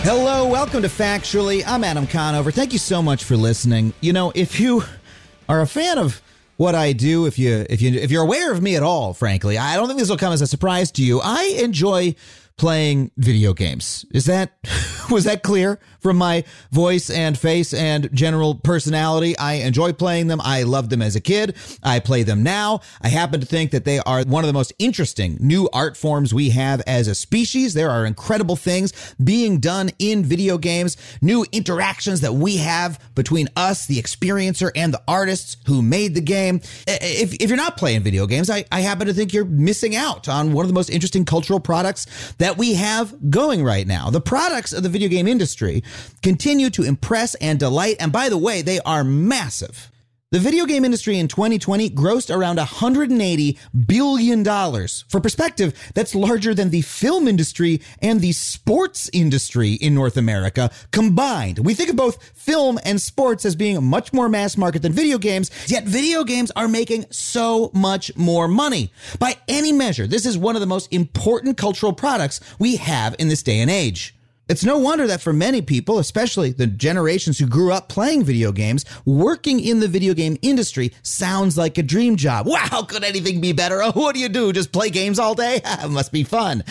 Hello, welcome to Factually. I'm Adam Conover. Thank you so much for listening. You know, if you are a fan of what I do, if you if you if you're aware of me at all, frankly, I don't think this will come as a surprise to you. I enjoy playing video games. Is that was that clear from my voice and face and general personality? I enjoy playing them. I loved them as a kid. I play them now. I happen to think that they are one of the most interesting new art forms we have as a species. There are incredible things being done in video games, new interactions that we have between us, the experiencer, and the artists who made the game. If, if you're not playing video games, I, I happen to think you're missing out on one of the most interesting cultural products that we have going right now. The products of the video game industry continue to impress and delight. And by the way, they are massive. The video game industry in 2020 grossed around $180 billion. For perspective, that's larger than the film industry and the sports industry in North America combined. We think of both film and sports as being much more mass market than video games, yet video games are making so much more money. By any measure, this is one of the most important cultural products we have in this day and age. It's no wonder that for many people, especially the generations who grew up playing video games, working in the video game industry sounds like a dream job. Wow, could anything be better? Oh, what do you do? Just play games all day? it must be fun.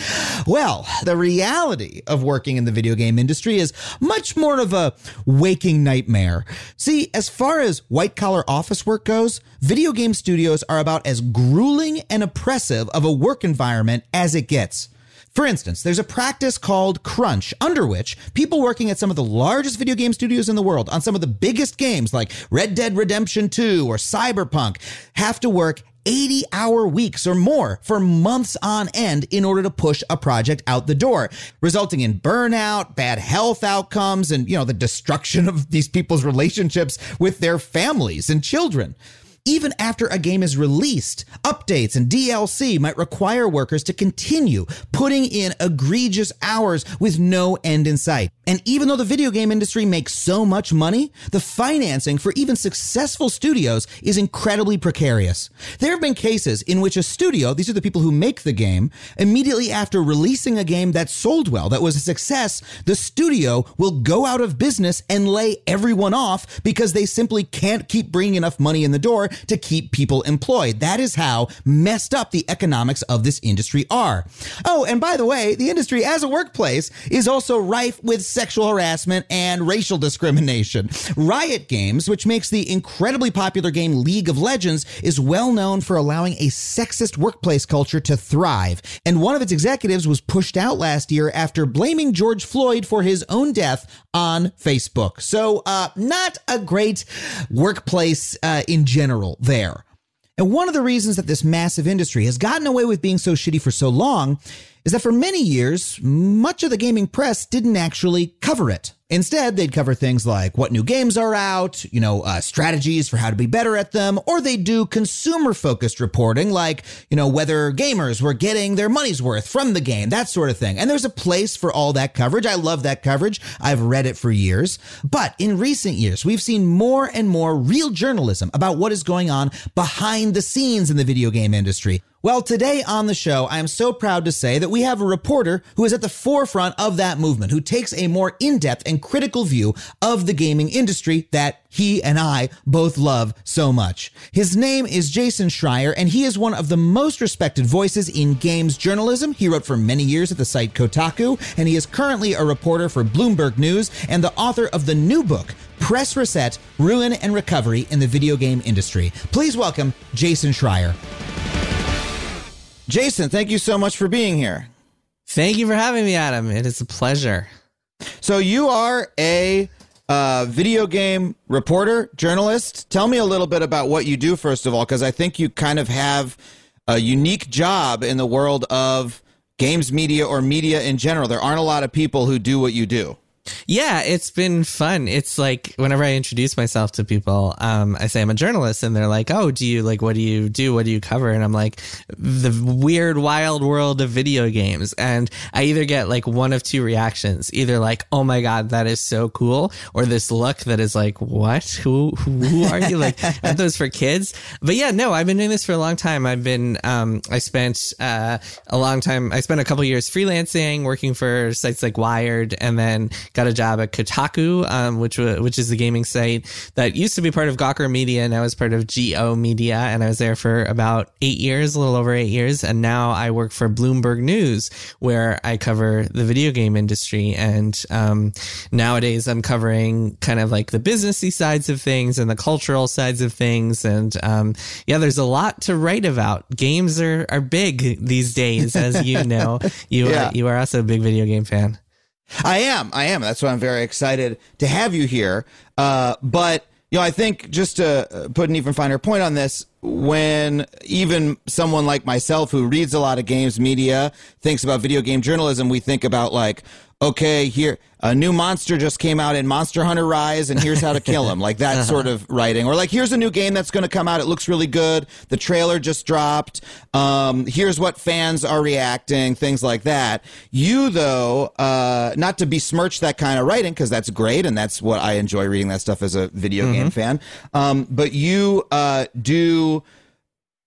Well, the reality of working in the video game industry is much more of a waking nightmare. See, as far as white collar office work goes, video game studios are about as grueling and oppressive of a work environment as it gets. For instance, there's a practice called crunch, under which people working at some of the largest video game studios in the world on some of the biggest games like Red Dead Redemption 2 or Cyberpunk have to work 80 hour weeks or more for months on end in order to push a project out the door, resulting in burnout, bad health outcomes, and, you know, the destruction of these people's relationships with their families and children. Even after a game is released, updates and DLC might require workers to continue putting in egregious hours with no end in sight. And even though the video game industry makes so much money, the financing for even successful studios is incredibly precarious. There have been cases in which a studio, these are the people who make the game, immediately after releasing a game that sold well, that was a success, the studio will go out of business and lay everyone off because they simply can't keep bringing enough money in the door to keep people employed. That is how messed up the economics of this industry are. Oh, and by the way, the industry as a workplace is also rife with sexual harassment and racial discrimination. Riot Games, which makes the incredibly popular game League of Legends, is well known for allowing a sexist workplace culture to thrive. And one of its executives was pushed out last year after blaming George Floyd for his own death on Facebook. So, uh, not a great workplace uh, in general there. And one of the reasons that this massive industry has gotten away with being so shitty for so long is that for many years, much of the gaming press didn't actually cover it. Instead, they'd cover things like what new games are out, you know, uh, strategies for how to be better at them, or they'd do consumer focused reporting like, you know, whether gamers were getting their money's worth from the game, that sort of thing. And there's a place for all that coverage. I love that coverage. I've read it for years. But in recent years, we've seen more and more real journalism about what is going on behind the scenes in the video game industry. Well, today on the show, I am so proud to say that we have a reporter who is at the forefront of that movement, who takes a more in depth and critical view of the gaming industry that he and I both love so much. His name is Jason Schreier, and he is one of the most respected voices in games journalism. He wrote for many years at the site Kotaku, and he is currently a reporter for Bloomberg News and the author of the new book, Press Reset Ruin and Recovery in the Video Game Industry. Please welcome Jason Schreier. Jason, thank you so much for being here. Thank you for having me, Adam. It is a pleasure. So, you are a uh, video game reporter, journalist. Tell me a little bit about what you do, first of all, because I think you kind of have a unique job in the world of games media or media in general. There aren't a lot of people who do what you do. Yeah, it's been fun. It's like whenever I introduce myself to people, um, I say I'm a journalist, and they're like, "Oh, do you like what do you do? What do you cover?" And I'm like, "The weird, wild world of video games." And I either get like one of two reactions: either like, "Oh my god, that is so cool," or this look that is like, "What? Who? Who are you?" like, are those for kids? But yeah, no, I've been doing this for a long time. I've been, um, I spent uh, a long time. I spent a couple years freelancing, working for sites like Wired, and then got a job at Kotaku, um, which which is the gaming site that used to be part of Gawker Media, and now is part of G/O Media, and I was there for about eight years, a little over eight years, and now I work for Bloomberg News, where I cover the video game industry, and um, nowadays I'm covering kind of like the businessy sides of things and the cultural sides of things, and um, yeah, there's a lot to write about. Games are are big these days, as you know. You Yeah. are, you are also a big video game fan. I am. I am. That's why I'm very excited to have you here. Uh, but you know, I think just to uh, put an even finer point on this, when even someone like myself who reads a lot of games media thinks about video game journalism, we think about like, okay, here a new monster just came out in Monster Hunter Rise, and here's how to kill him, like that sort of writing, or like here's a new game that's going to come out. It looks really good. The trailer just dropped. Um, here's what fans are reacting, things like that. You though, uh, not to besmirch that kind of writing because that's great, and that's what I enjoy reading that stuff as a video game fan. Um, but you uh, do.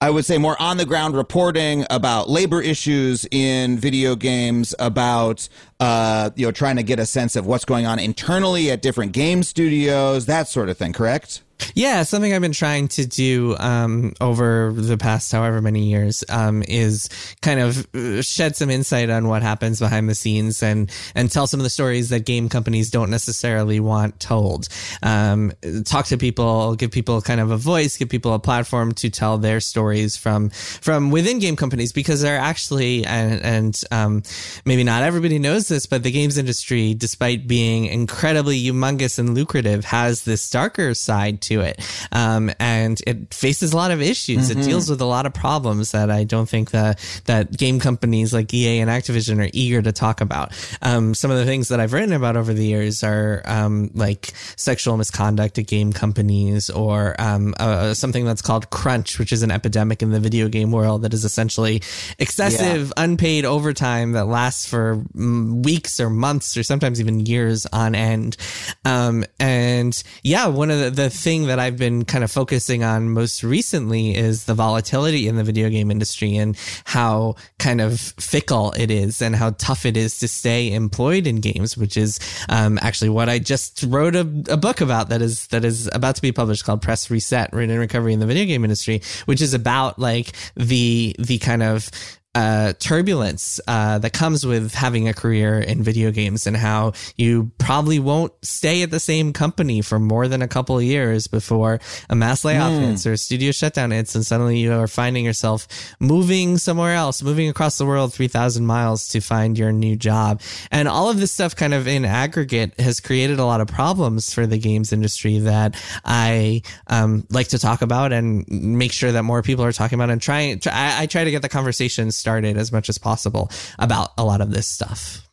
I would say more on the ground reporting about labor issues in video games, about uh, you know trying to get a sense of what's going on internally at different game studios, that sort of thing. Correct? Yeah, something I've been trying to do um, over the past however many years um, is kind of uh, shed some insight on what happens behind the scenes and and tell some of the stories that game companies don't necessarily want told. Um, talk to people, give people kind of a voice, give people a platform to tell their stories from from within game companies because they're actually and, and um, maybe not everybody knows this, but the games industry, despite being incredibly humongous and lucrative, has this darker side to it. Um, and it faces a lot of issues. It deals with a lot of problems that I don't think that, that game companies like EA and Activision are eager to talk about. Um, some of the things that I've written about over the years are, um, like sexual misconduct at game companies or, um, uh, something that's called crunch, which is an epidemic in the video game world that is essentially excessive unpaid overtime that lasts for mm, weeks or months or sometimes even years on end. Um, and yeah, one of the, the thing that I've been kind of focusing on most recently is the volatility in the video game industry and how kind of fickle it is and how tough it is to stay employed in games, which is um, actually what I just wrote a, a book about that is that is about to be published called Press Reset: and Recovery in the Video Game Industry, which is about like the the kind of uh, turbulence uh, that comes with having a career in video games and how you probably won't stay at the same company for more than a couple of years before a mass layoff hits or a studio shutdown hits and suddenly you are finding yourself moving somewhere else, moving across the world 3,000 miles to find your new job. And all of this stuff kind of in aggregate has created a lot of problems for the games industry that I um, like to talk about and make sure that more people are talking about and trying. Try, I, I try to get the conversation started as much as possible about a lot of this stuff.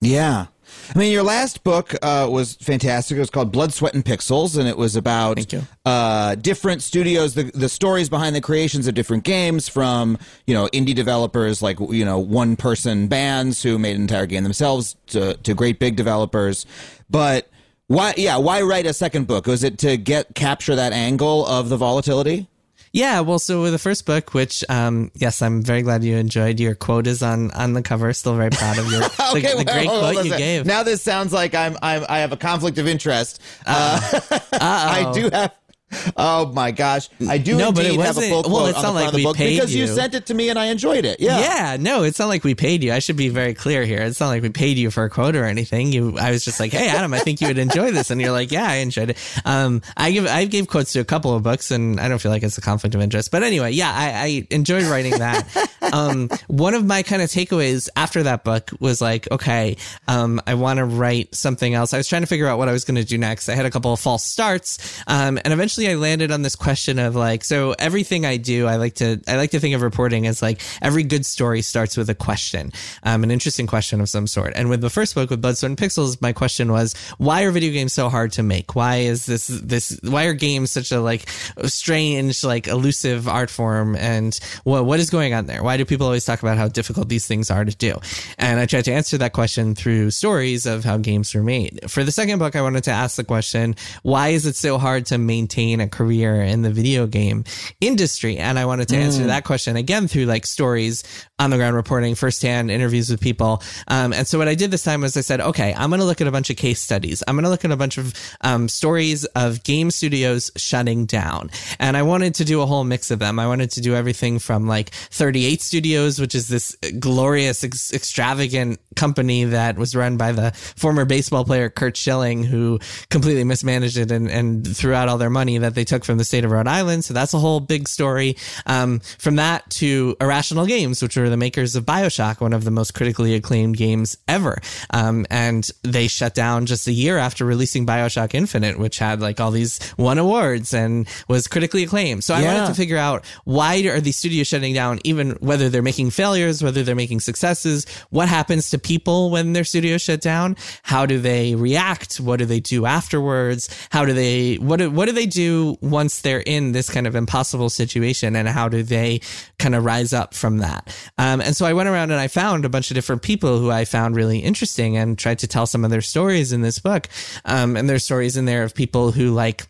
Yeah. I mean, your last book uh, was fantastic. It was called Blood, Sweat, and Pixels, and it was about Uh, different studios, the the stories behind the creations of different games, from you know indie developers like you know one person bands who made an entire game themselves to to great big developers. But why? Yeah, why write a second book? Was it to get capture that angle of the volatility? Yeah, well, so with the first book, which um, yes, I'm very glad you enjoyed. Your quote is on on the cover. Still very proud of your the, the well, great hold on quote you sec. gave. Now this sounds like I'm, I'm I have a conflict of interest. Uh, I do have. Oh my gosh, I do No, but it have a wasn't- full quote well, it's on not like we book paid because you. you. sent it to me and I enjoyed it. Yeah. Yeah, no, it's not like we paid you. I should be very clear here. It's not like we paid you for a quote or anything. You, I was just like, hey, Adam, I think you would enjoy this, and you're like, yeah, I enjoyed it. Um, I give, I gave quotes to a couple of books, and I don't feel like it's a conflict of interest. But anyway, yeah, I, I enjoyed writing that. Um, one of my kind of takeaways after that book was like, okay, um, I want to write something else. I was trying to figure out what I was going to do next. I had a couple of false starts, um, and eventually I landed on this question of like, so everything I do, I like to, I like to think of reporting as like every good story starts with a question, um, an interesting question of some sort. And with the first book with Blood, Sweat, and Pixels, my question was, why are video games so hard to make? Why is this, this, why are games such a like strange, like elusive art form? And what, what is going on there? Why do people always talk about how difficult these things are to do? And I tried to answer that question through stories of how games were made. For the second book, I wanted to ask the question, why is it so hard to maintain a career in the video game industry? And I wanted to answer that question again through like stories on the ground reporting, firsthand interviews with people. Um, and so what I did this time was I said, okay, I'm going to look at a bunch of case studies. I'm going to look at a bunch of um, stories of game studios shutting down. And I wanted to do a whole mix of them. I wanted to do everything from like 38 Studios, which is this glorious, ex- extravagant company that was run by the former baseball player Curt Schilling, who completely mismanaged it and, and threw out all their money that they took from the state of Rhode Island. So that's a whole big story. Um, from that to Irrational Games, which were the makers of Bioshock, one of the most critically acclaimed games ever. Um, and they shut down just a year after releasing Bioshock Infinite, which had like all these won awards and was critically acclaimed. So I Yeah. wanted to figure out why are these studios shutting down, even whether they're making failures, whether they're making successes, what happens to people when their studio shut down? How do they react? What do they do afterwards? How do they, what do, what do they do once they're in this kind of impossible situation and how do they kind of rise up from that? Um, and so I went around and I found a bunch of different people who I found really interesting and tried to tell some of their stories in this book. Um, and there's stories in there of people who like,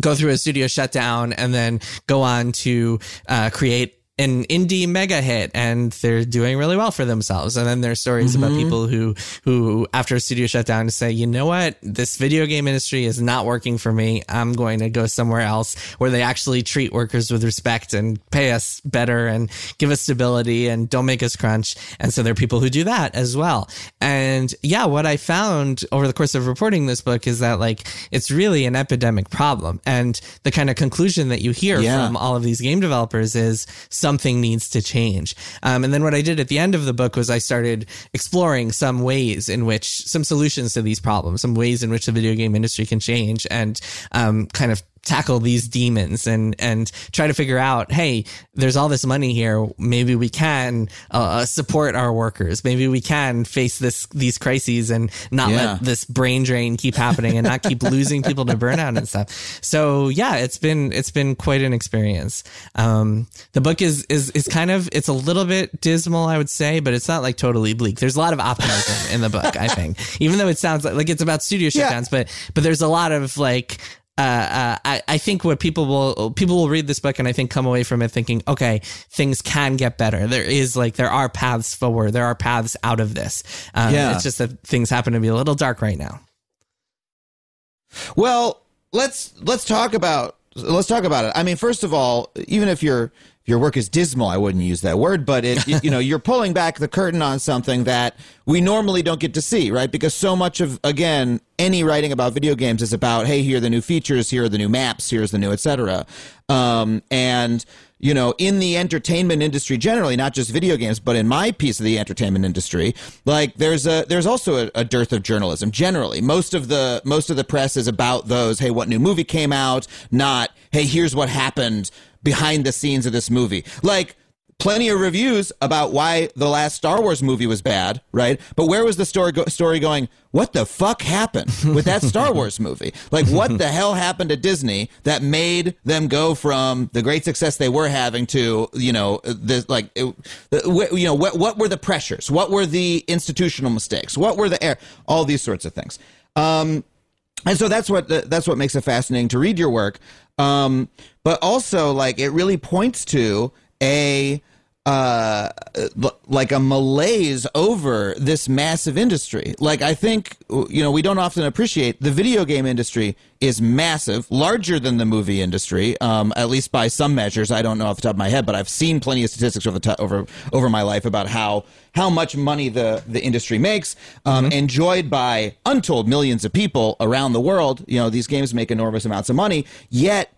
go through a studio shutdown and then go on to uh, create an indie mega hit and they're doing really well for themselves. And then there's stories about mm-hmm. people who, who after a studio shutdown to say, you know what? This video game industry is not working for me. I'm going to go somewhere else where they actually treat workers with respect and pay us better and give us stability and don't make us crunch. And so there are people who do that as well. And yeah, what I found over the course of reporting this book is that like it's really an epidemic problem. And the kind of conclusion that you hear Yeah. from all of these game developers is something needs to change. Um, and then what I did at the end of the book was I started exploring some ways in which some solutions to these problems, some ways in which the video game industry can change and um, kind of tackle these demons and and try to figure out hey there's all this money here. Maybe we can uh, support our workers. Maybe we can face this these crises and not Yeah. let this brain drain keep happening and not keep losing people to burnout and stuff. So yeah it's been it's been quite an experience. Um the book is is is kind of it's a little bit dismal i would say but it's not like totally bleak. There's a lot of optimism in the book i think. Even though it sounds like, like it's about studio Yeah. shutdowns but but there's a lot of like uh, uh, I, I think what people will people will read this book and I think come away from it thinking, okay, things can get better. There is like there are paths forward. There are paths out of this. Um, Yeah. It's just that things happen to be a little dark right now. Well, let's let's talk about let's talk about it. I mean, first of all, even if your your work is dismal, I wouldn't use that word, but it, you know, you're pulling back the curtain on something that we normally don't get to see, right? Because so much of again, any writing about video games is about, hey, here are the new features, here are the new maps, here's the new, etc. Um, and you know, in the entertainment industry generally, not just video games, but in my piece of the entertainment industry, like there's a there's also a, a dearth of journalism generally. Most of the most of the press is about those, hey, what new movie came out, not hey, here's what happened behind the scenes of this movie. Like plenty of reviews about why the last Star Wars movie was bad, right? But where was the story go- story going? What the fuck happened with that Star Wars movie? Like, what the hell happened to Disney that made them go from the great success they were having to, you know, the like, it, the- you know, what what were the pressures? What were the institutional mistakes? What were the air? All these sorts of things. Um, and so that's what that's what makes it fascinating to read your work um, but also like it really points to a uh like a malaise over this massive industry. Like i think you know we don't often appreciate the video game industry is massive larger than the movie industry um at least by some measures. I don't know off the top of my head but i've seen plenty of statistics over the to- over over my life about how how much money the the industry makes um enjoyed by untold millions of people around the world. You know these games make enormous amounts of money yet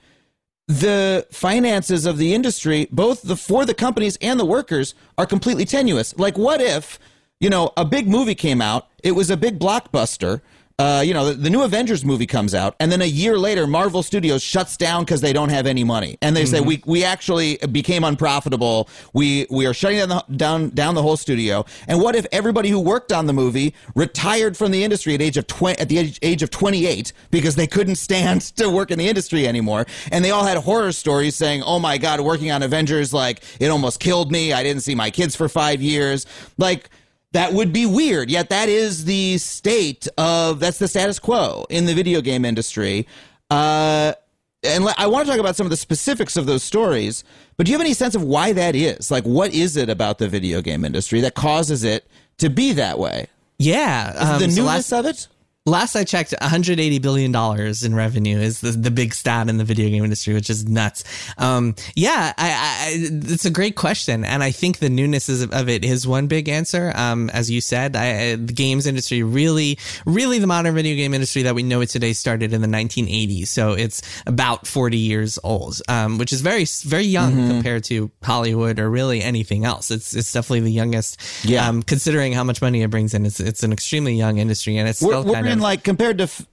the finances of the industry, both the for the companies and the workers, are completely tenuous. Like, what if you know a big movie came out? It was a big blockbuster. Uh, you know, the, the new Avengers movie comes out, and then a year later, Marvel Studios shuts down because they don't have any money, and they say we we actually became unprofitable. We we are shutting down the, down down the whole studio. And what if everybody who worked on the movie retired from the industry at age of twenty at the age, age of twenty eight because they couldn't stand to work in the industry anymore, and they all had horror stories saying, "Oh my God, working on Avengers like it almost killed me. I didn't see my kids for five years." Like that would be weird. Yet that is the state of that's the status quo in the video game industry. Uh, and I want to talk about some of the specifics of those stories. But do you have any sense of why that is? Like, what is it about the video game industry that causes it to be that way? Yeah. The um, so newness last, of it? Last I checked, 180 billion dollars in revenue is the, the big stat in the video game industry, which is nuts. Um, yeah, I, I, it's a great question, and I think the newness is, of it is one big answer. Um, as you said, I, the games industry really, really the modern video game industry that we know it today started in the 1980s, so it's about 40 years old, um, which is very, very young Mm-hmm. compared to Hollywood or really anything else. It's it's definitely the youngest. Yeah. Um, considering how much money it brings in, it's it's an extremely young industry, and it's We're, still kind in like compared to. F-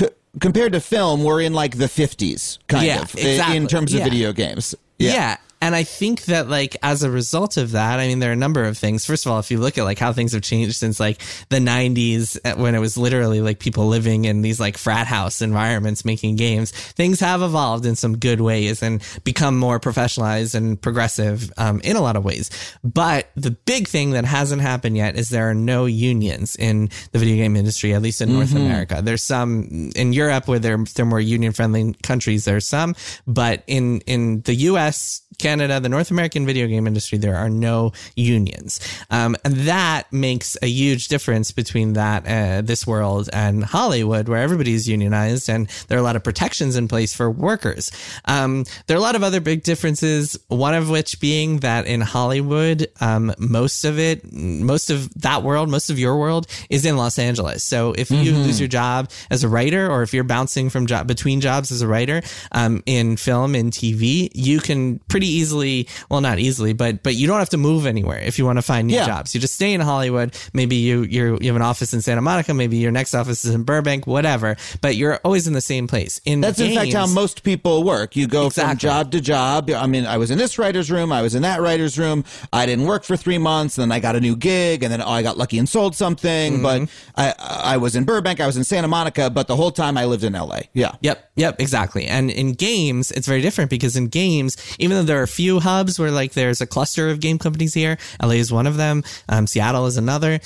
c- Compared to film, we're in like the 50s, kind Yeah, of, exactly. in terms of Yeah. video games. Yeah. Yeah. And I think that like as a result of that, I mean, there are a number of things. First of all, if you look at like how things have changed since like the nineties uh, when it was literally like people living in these like frat house environments making games, things have evolved in some good ways and become more professionalized and progressive, um, in a lot of ways. But the big thing that hasn't happened yet is there are no unions in the video game industry, at least in North America. There's some in Europe where they're, they're more union friendly countries. There's some, but in, in the US, Canada, the North American video game industry, there are no unions. Um, and that makes a huge difference between that, uh, this world and Hollywood, where everybody's unionized and there are a lot of protections in place for workers. Um, there are a lot of other big differences, one of which being that in Hollywood, um, most of it, most of that world, most of your world is in Los Angeles. So if you lose your job as a writer or if you're bouncing from job between jobs as a writer, um, in film and TV, you can pretty easily, well, not easily, but, but you don't have to move anywhere if you want to find new Yeah. jobs. You just stay in Hollywood. Maybe you, you're, you have an office in Santa Monica. Maybe your next office is in Burbank, whatever, but you're always in the same place. In That's in fact how most people work. You go from job to job. I mean, I was in this writer's room, I was in that writer's room. I didn't work for three months, and then I got a new gig, and then oh, I got lucky and sold something. Mm-hmm. But I, I was in Burbank, I was in Santa Monica, but the whole time I lived in L.A. Yeah. Yep, yep, exactly. And in games, it's very different because in games, even though there are a few hubs where like there's a cluster of game companies here, LA is one of them, um, Seattle is another.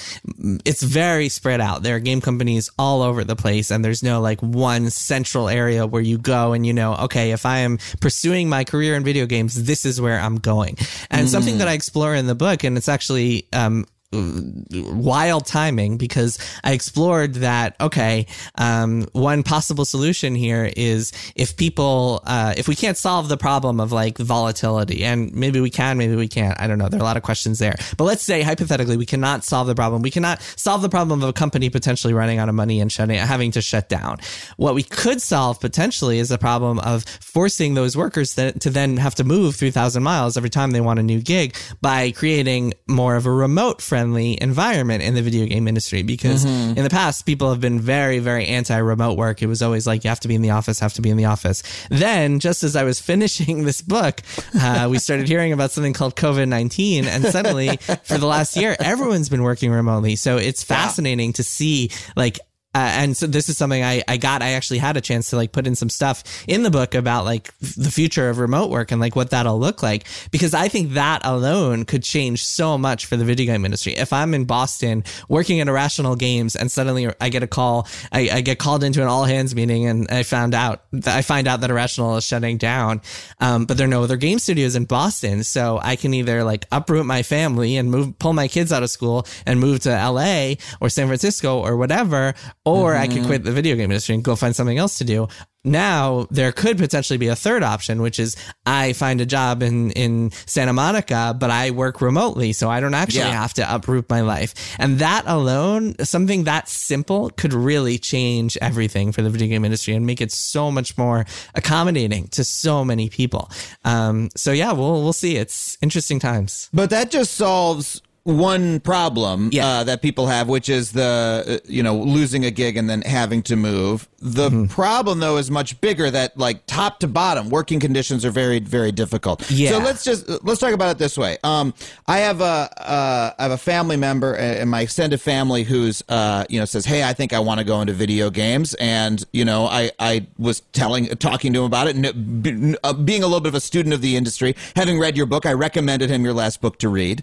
It's very spread out. There are game companies all over the place, and there's no like one central area where you go and you know, okay, if I am pursuing my career in video games, this is where I'm going. And something that I explore in the book, and it's actually um, wild timing because I explored that. Okay, um, one possible solution here is if people, uh, if we can't solve the problem of like volatility, and maybe we can, maybe we can't. I don't know. There are a lot of questions there. But let's say hypothetically, we cannot solve the problem. We cannot solve the problem of a company potentially running out of money and shutting, having to shut down. What we could solve potentially is the problem of forcing those workers to then have to move 3,000 miles every time they want a new gig by creating more of a remote friendly friendly environment in the video game industry because Mm-hmm. in the past, people have been very, very anti remote work. It was always like, you have to be in the office, have to be in the office. Then, just as I was finishing this book, uh, we started hearing about something called COVID 19. And suddenly, for the last year, everyone's been working remotely. So it's fascinating to see, like, uh, and so this is something I, I got. I actually had a chance to like put in some stuff in the book about like f- the future of remote work and like what that'll look like because I think that alone could change so much for the video game industry. If I'm in Boston working at Irrational Games and suddenly I get a call, I, I get called into an all hands meeting and I found out that I find out that Irrational is shutting down, um, but there are no other game studios in Boston, so I can either like uproot my family and move, pull my kids out of school and move to LA or San Francisco or whatever, or I could quit the video game industry and go find something else to do. Now there could potentially be a third option, which is I find a job in, in Santa Monica, but I work remotely. So I don't actually Yeah. have to uproot my life. And that alone, something that simple could really change everything for the video game industry and make it so much more accommodating to so many people. Um, so yeah, we'll, we'll see. It's interesting times. But that just solves one problem Yeah. uh, that people have, which is the uh, you know losing a gig and then having to move. The Mm-hmm. problem though is much bigger. That like top to bottom, working conditions are very very difficult. Yeah. So let's just let's talk about it this way. Um, I have a uh, I have a family member in my extended family who's uh, you know says, hey, I think I want to go into video games, and you know I I was telling talking to him about it, and uh, being a little bit of a student of the industry, having read your book, I recommended him your last book to read.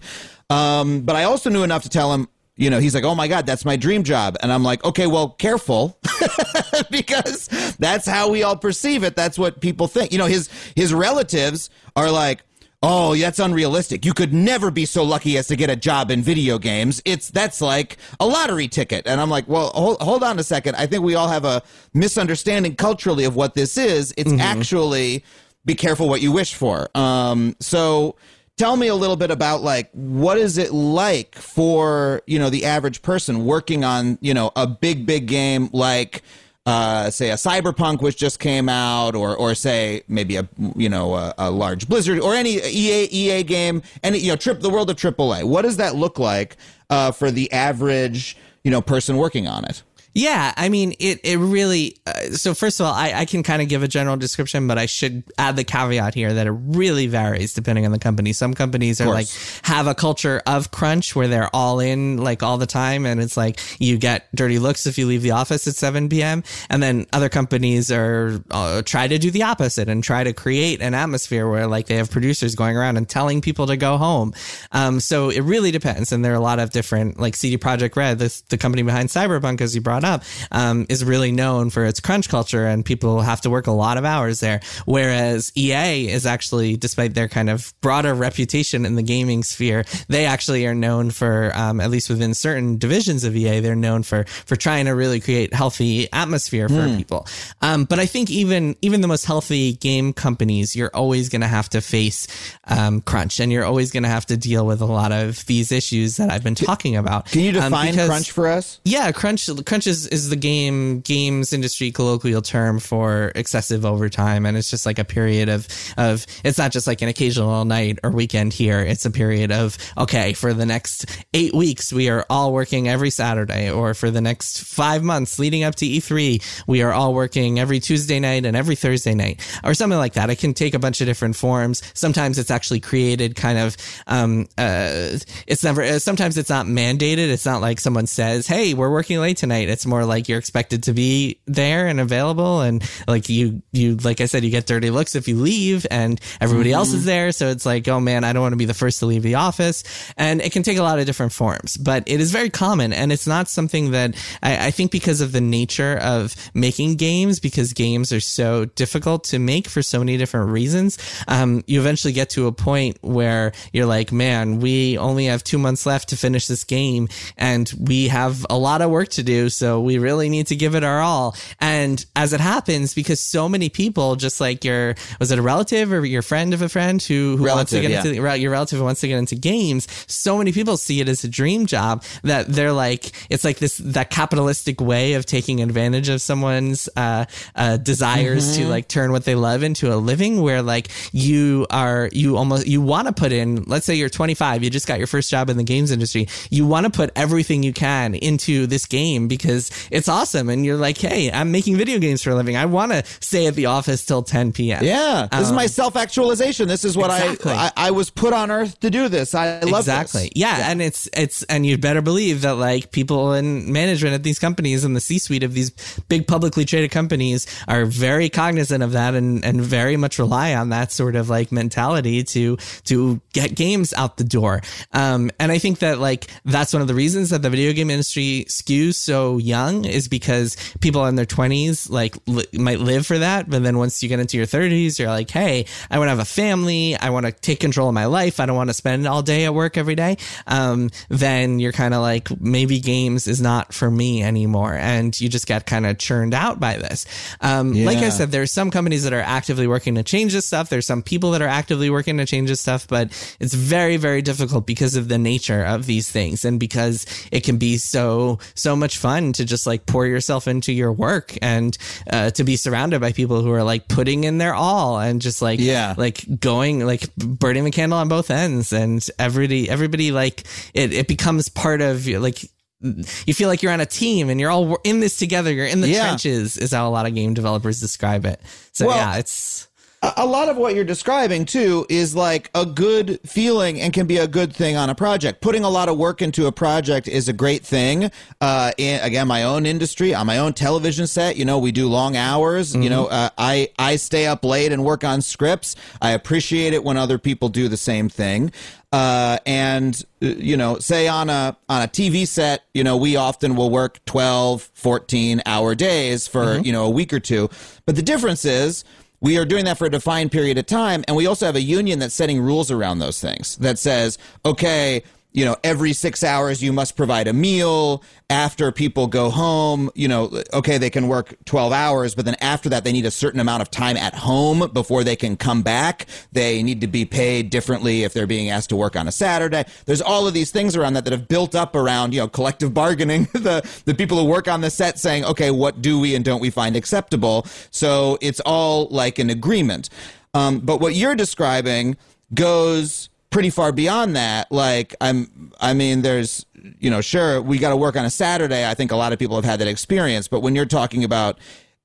Um, but I also knew enough to tell him, you know, he's like, oh my God, that's my dream job. And I'm like, okay, well, careful because that's how we all perceive it. That's what people think. You know, his, his relatives are like, Oh, that's unrealistic. You could never be so lucky as to get a job in video games. It's that's like a lottery ticket. And I'm like, well, hold, hold on a second. I think we all have a misunderstanding culturally of what this is. It's actually be careful what you wish for. Um, so tell me a little bit about like what is it like for you know the average person working on you know a big big game like uh, say a cyberpunk which just came out or or say maybe a you know a, a large blizzard or any ea ea game any you know trip the world of aaa what does that look like uh, for the average you know person working on it Yeah, I mean, it it really. Uh, so first of all, I, I can kind of give a general description, but I should add the caveat here that it really varies depending on the company. Some companies are like have a culture of crunch where they're all in like all the time, and it's like you get dirty looks if you leave the office at seven p.m. And then other companies are uh, try to do the opposite and try to create an atmosphere where like they have producers going around and telling people to go home. Um, so it really depends, and there are a lot of different like CD Projekt Red, the the company behind Cyberpunk, as you brought up, um, is really known for its crunch culture, and people have to work a lot of hours there. Whereas EA is actually, despite their kind of broader reputation in the gaming sphere, they actually are known for, um, at least within certain divisions of EA, they're known for for trying to really create healthy atmosphere for people. Um, but I think even even the most healthy game companies, you're always going to have to face um, crunch, and you're always going to have to deal with a lot of these issues that I've been talking about. can you Um, define because- crunch for us yeah, crunch crunch is, is the game games industry colloquial term for excessive overtime, and it's just like a period of of it's not just like an occasional night or weekend here. It's a period of okay, for the next eight weeks we are all working every Saturday, or for the next five months leading up to E3 we are all working every Tuesday night and every Thursday night, or something like that. It can take a bunch of different forms. Sometimes it's actually created kind of um uh it's never sometimes it's not mandated. It's not like someone says, "Hey, we're working late tonight." It's more like you're expected to be there and available, and like you you like I said, you get dirty looks if you leave, and everybody else is there. So it's like, oh man, I don't want to be the first to leave the office, and it can take a lot of different forms. But it is very common, and it's not something that I, I think because of the nature of making games, because games are so difficult to make for so many different reasons. Um, you eventually get to a point where you're like, man, we only have two months left to finish this game, and we have a lot of work to do. So So we really need to give it our all. And as it happens, because so many people, just like your, was it a relative or your friend of a friend who, who wants to Relative, get into, your relative who wants to get into games, so many people see it as a dream job that they're like, it's like this, that capitalistic way of taking advantage of someone's, uh, uh, desires to like turn what they love into a living where like you are, you almost, you want to put in, let's say you're 25, you just got your first job in the games industry. You want to put everything you can into this game because it's awesome. And you're like, Hey, I'm making video games for a living. I want to stay at the office till 10 p.m. Yeah, this is my self actualization. This is what Um, Exactly. I, I I was put on Earth to do this. I love exactly this. yeah. and it's it's and you'd better believe that like people in management at these companies and the c-suite of these big publicly traded companies are very cognizant of that and and very much rely on that sort of like mentality to to get games out the door um and i think that like that's one of the reasons that the video game industry skews so young is because people in their 20s like li- might live for that but then once you get into your 30s you're like hey i want to have a family i want to take control of my life i don't want to spend all day at work every day um, then you're kind of like maybe games is not for me anymore and you just get kind of churned out by this. Um, like i said there's some companies that are actively working to change this stuff there's some people that are actively working to change this stuff but it's very very difficult because of the nature of these things and because it can be so so much fun to just like pour yourself into your work and uh, to be surrounded by people who are like putting in their all and just like Yeah. like going like burning the candle on both ends and everybody everybody like it it becomes part of like you feel like you're on a team and you're all in this together you're in the Yeah. trenches is how a lot of game developers describe it so Well, yeah it's A- lot of what you're describing too is like a good feeling and can be a good thing on a project. Putting a lot of work into a project is a great thing. Uh, in, again, my own industry, on my own television set, you know, we do long hours. You know, uh, I I stay up late and work on scripts. I appreciate it when other people do the same thing. Uh, and uh, you know, say on a on a TV set, you know, we often will work 12, 14 hour days for, you know, a week or two. But the difference is we are doing that for a defined period of time and we also have a union that's setting rules around those things that says okay you know every six hours you must provide a meal after people go home you know okay they can work 12 hours but then after that they need a certain amount of time at home before they can come back. They need to be paid differently if they're being asked to work on a saturday. There's all of these things around that that have built up around you know collective bargaining the the people who work on the set saying okay what do we and don't we find acceptable? So it's all like an agreement. Um, but what you're describing goes pretty far beyond that. Like I'm, I mean, there's, you know, sure we got to work on a Saturday. I think a lot of people have had that experience. But when you're talking about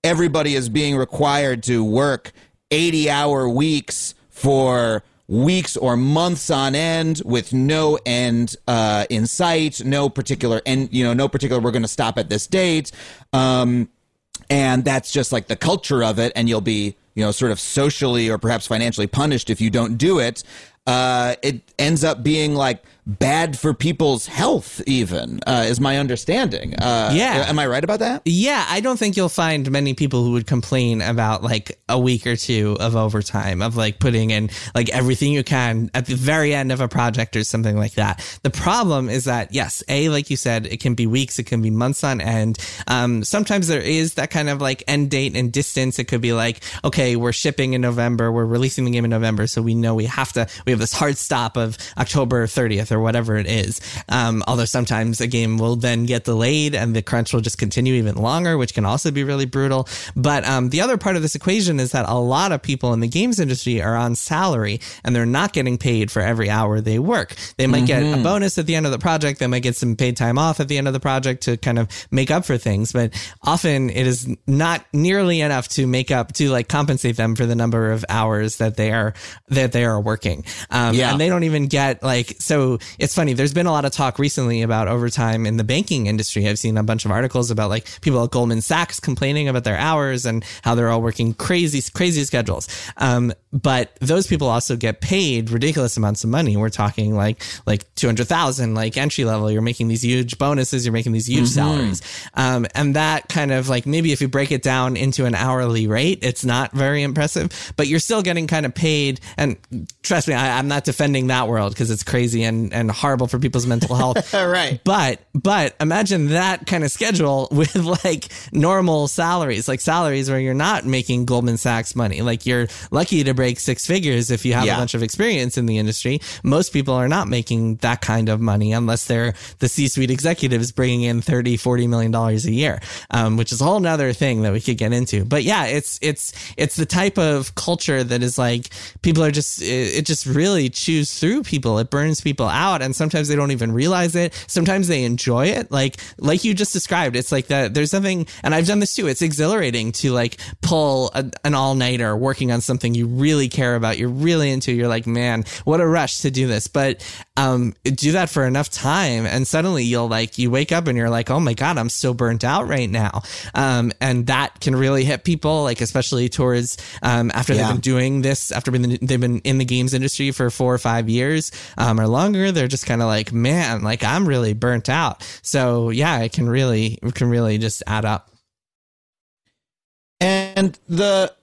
everybody is being required to work 80 hour weeks for weeks or months on end with no end uh, in sight, no particular end, you know, no particular. We're going to stop at this date. Um, and that's just like the culture of it and you'll be you know sort of socially or perhaps financially punished if you don't do it uh, it ends up being like bad for people's health even uh, is my understanding uh, Yeah. am i right about that Yeah, I don't think you'll find many people who would complain about like a week or two of overtime, of like putting in like everything you can at the very end of a project or something like that. The problem is that, yes, A, like you said, it can be weeks, it can be months on end. Um, sometimes there is that kind of like end date and distance. It could be like, okay, we're shipping in November, we're releasing the game in November, so we know we have to, we have this hard stop of October 30th or whatever it is. Um, although sometimes a game will then get delayed and the crunch will just continue even longer, which can also be really brutal. But um, the other part of this equation is that a lot of people in the games industry are on salary and they're not getting paid for every hour they work. They might get a bonus at the end of the project. They might get some paid time off at the end of the project to kind of make up for things. But often it is not nearly enough to make up to like compensate them for the number of hours that they are that they are working. Um, Yeah. and they don't even get like so it's funny there's been a lot of talk recently about overtime in the banking industry. I've seen a bunch of articles about like people at goldman sachs complaining about their hours and how they're all working crazy crazy schedules. Um, but those people also get paid ridiculous amounts of money. We're talking like like 200000 like entry level. You're making these huge bonuses. You're making these huge salaries. Um, and that kind of like maybe if you break it down into an hourly rate it's not very impressive but you're still getting kind of paid. And trust me I, i'm not defending that world because it's crazy and and horrible for people's mental health. Right. But but imagine that kind of schedule with like normal salaries, like salaries where you're not making Goldman Sachs money. Like you're lucky to break six figures if you have Yeah. a bunch of experience in the industry. Most people are not making that kind of money unless they're the C-suite executives bringing in 30, 40 million dollars a year, um, which is a whole nother thing that we could get into. But yeah, it's it's it's the type of culture that is like people are just it, it just really chews through people. It burns people out, and sometimes they don't even realize it. Sometimes they enjoy it, like like you just described. It's like that. There's something, and I've done this too. It's exhilarating to like pull a, an all nighter working on something you really care about. You're really into. You're like, man, what a rush to do this. But um, do that for enough time, and suddenly you'll like you wake up and you're like, oh my god, I'm so burnt out right now. Um, and that can really hit people, like especially towards um, after Yeah. they've been doing this, after been, they've been in the games industry for four or five years um, or longer. They're just kind of like, man, like I'm really burnt out. So yeah, it can really, it can really just add up. And the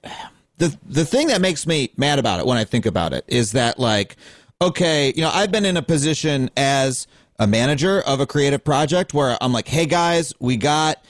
the the thing that makes me mad about it when I think about it is that like okay, you know, I've been in a position as a manager of a creative project where I'm like, "Hey guys, we got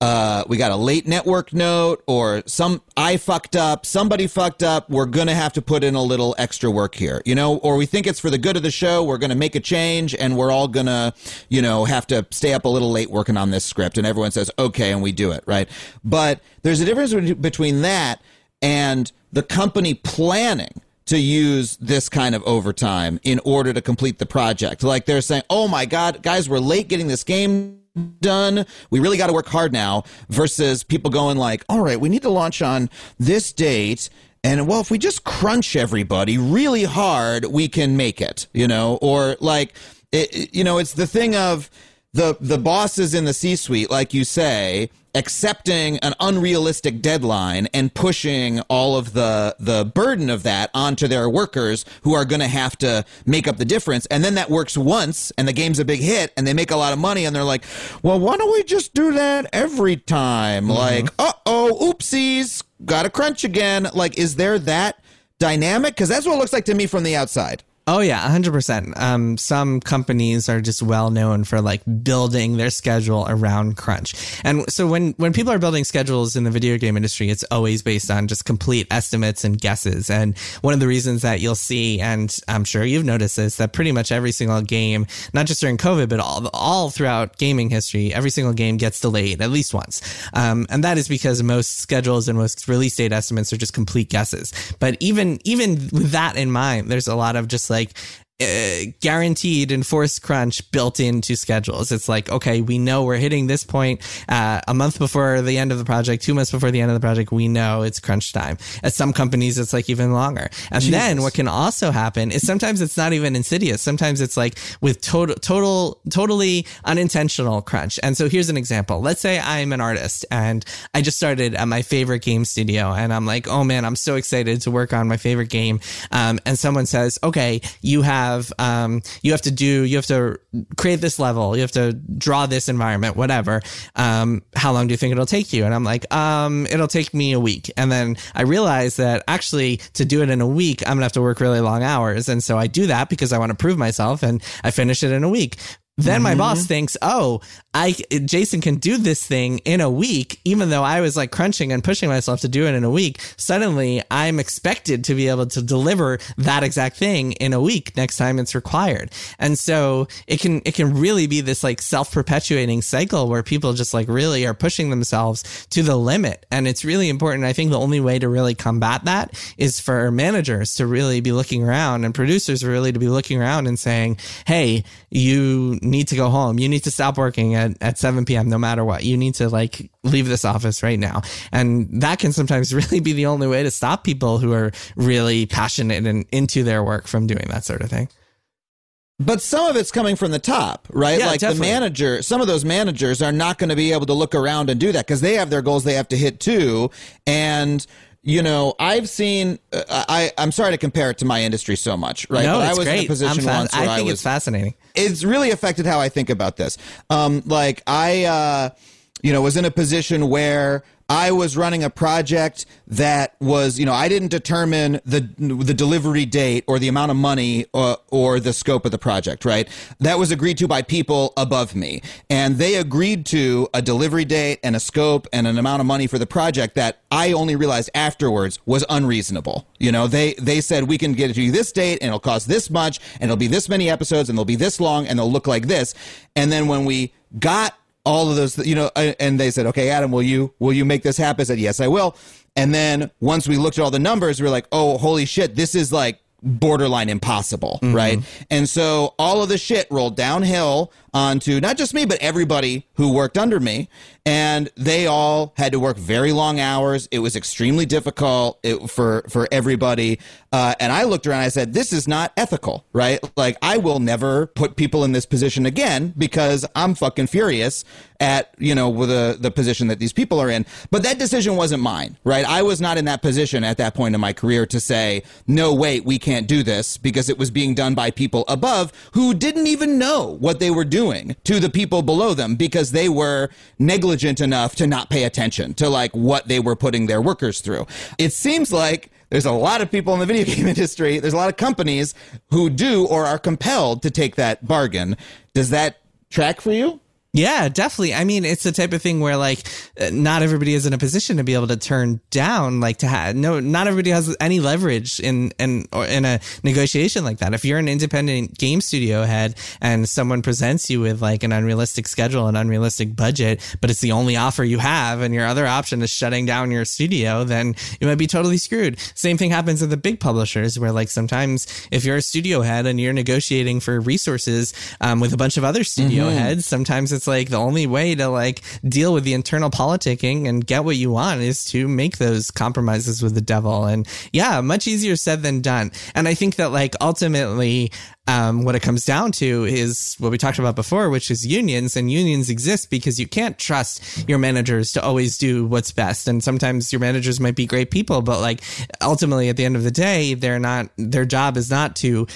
uh we got a late network note or some I fucked up, somebody fucked up, we're to have to put in a little extra work here." You know, or we think it's for the good of the show, we're to make a change and we're all to, you know, have to stay up a little late working on this script and everyone says, "Okay," and we do it, right? But there's a difference between that and the company planning to use this kind of overtime in order to complete the project. Like they're saying, "Oh my god, guys, we're late getting this game done. We really got to work hard now." Versus people going like, "All right, we need to launch on this date." And well, if we just crunch everybody really hard, we can make it, you know? Or like, it, you know, it's the thing of the the bosses in the C-suite, like you say, accepting an unrealistic deadline and pushing all of the the burden of that onto their workers who are going to have to make up the difference. And then that works once and the game's a big hit and they make a lot of money and they're like well why don't we just do that every time? Mm-hmm. Like uh-oh oopsies gotta crunch again. Like is there that dynamic? Because that's what it looks like to me from the outside Oh yeah, hundred percent. Um, some companies are just well known for like building their schedule around crunch, and so when when people are building schedules in the video game industry, it's always based on just complete estimates and guesses. And one of the reasons that you'll see, and I'm sure you've noticed this, that pretty much every single game, not just during COVID, but all all throughout gaming history, every single game gets delayed at least once, um, and that is because most schedules and most release date estimates are just complete guesses. But even even with that in mind, there's a lot of just like like uh, guaranteed enforced crunch built into schedules. It's like, okay, we know we're hitting this point uh, a month before the end of the project, two months before the end of the project. We know it's crunch time. At some companies, it's like even longer. And then what can also happen is sometimes it's not even insidious. Sometimes it's like with total, total, totally unintentional crunch. And so here's an example. Let's say I'm an artist and I just started at my favorite game studio and I'm like, oh man, I'm so excited to work on my favorite game. Um, and someone says, okay, you have, um, you have to do, you have to create this level. You have to draw this environment, whatever. Um, how long do you think it'll take you? And I'm like, um, it'll take me a week. And then I realize that actually to do it in a week, I'm gonna have to work really long hours. And so I do that because I want to prove myself and I finish it in a week. Then my boss mm-hmm. thinks, "Oh, I Jason can do this thing in a week, even though I was like crunching and pushing myself to do it in a week. Suddenly, I'm expected to be able to deliver that exact thing in a week next time it's required. And so it can it can really be this like self perpetuating cycle where people just like really are pushing themselves to the limit. And it's really important. I think the only way to really combat that is for managers to really be looking around and producers really to be looking around and saying, "Hey, you." Need to go home. You need to stop working at, at 7 p.m. no matter what. You need to like leave this office right now. And that can sometimes really be the only way to stop people who are really passionate and into their work from doing that sort of thing. But some of it's coming from the top, right? Yeah, like definitely. the manager, some of those managers are not going to be able to look around and do that because they have their goals they have to hit too. And, you know, I've seen, uh, I, I'm sorry to compare it to my industry so much, right? No, but I was great. in a position fa- once where I I, think was it's fascinating. it's really affected how I think about this. Um, like I, uh, you know, was in a position where I was running a project that was, you know, I didn't determine the the delivery date or the amount of money or, or the scope of the project, right? That was agreed to by people above me, and they agreed to a delivery date and a scope and an amount of money for the project that I only realized afterwards was unreasonable. You know, they they said we can get it to you this date and it'll cost this much and it'll be this many episodes and they'll be this long and they'll look like this, and then when we got all of those, you know, and they said, okay, Adam, will you, will you make this happen? I said, yes, I will. And then once we looked at all the numbers, we were like, oh, holy shit, this is like borderline impossible, mm-hmm. right? And so all of the shit rolled downhill onto not just me, but everybody who worked under me. And they all had to work very long hours. It was extremely difficult for, for everybody. Uh, and I looked around and I said, this is not ethical, right? Like, I will never put people in this position again because I'm fucking furious at, you know, with the, the position that these people are in. But that decision wasn't mine, right? I was not in that position at that point in my career to say, no, wait, we can't do this because it was being done by people above who didn't even know what they were doing doing to the people below them because they were negligent enough to not pay attention to like what they were putting their workers through. It seems like there's a lot of people in the video game industry, there's a lot of companies who do or are compelled to take that bargain. Does that track for you? Yeah, definitely. I mean, it's the type of thing where like uh, not everybody is in a position to be able to turn down like to have no not everybody has any leverage in in or in a negotiation like that. If you're an independent game studio head and someone presents you with like an unrealistic schedule, an unrealistic budget, but it's the only offer you have and your other option is shutting down your studio, then you might be totally screwed. Same thing happens with the big publishers where like sometimes if you're a studio head and you're negotiating for resources um, with a bunch of other studio mm-hmm. heads, sometimes it's like the only way to like deal with the internal politicking and get what you want is to make those compromises with the devil. And yeah, much easier said than done. And I think that like ultimately, um, what it comes down to is what we talked about before, which is unions. And unions exist because you can't trust your managers to always do what's best. And sometimes your managers might be great people, but like ultimately at the end of the day, they're not, their job is not to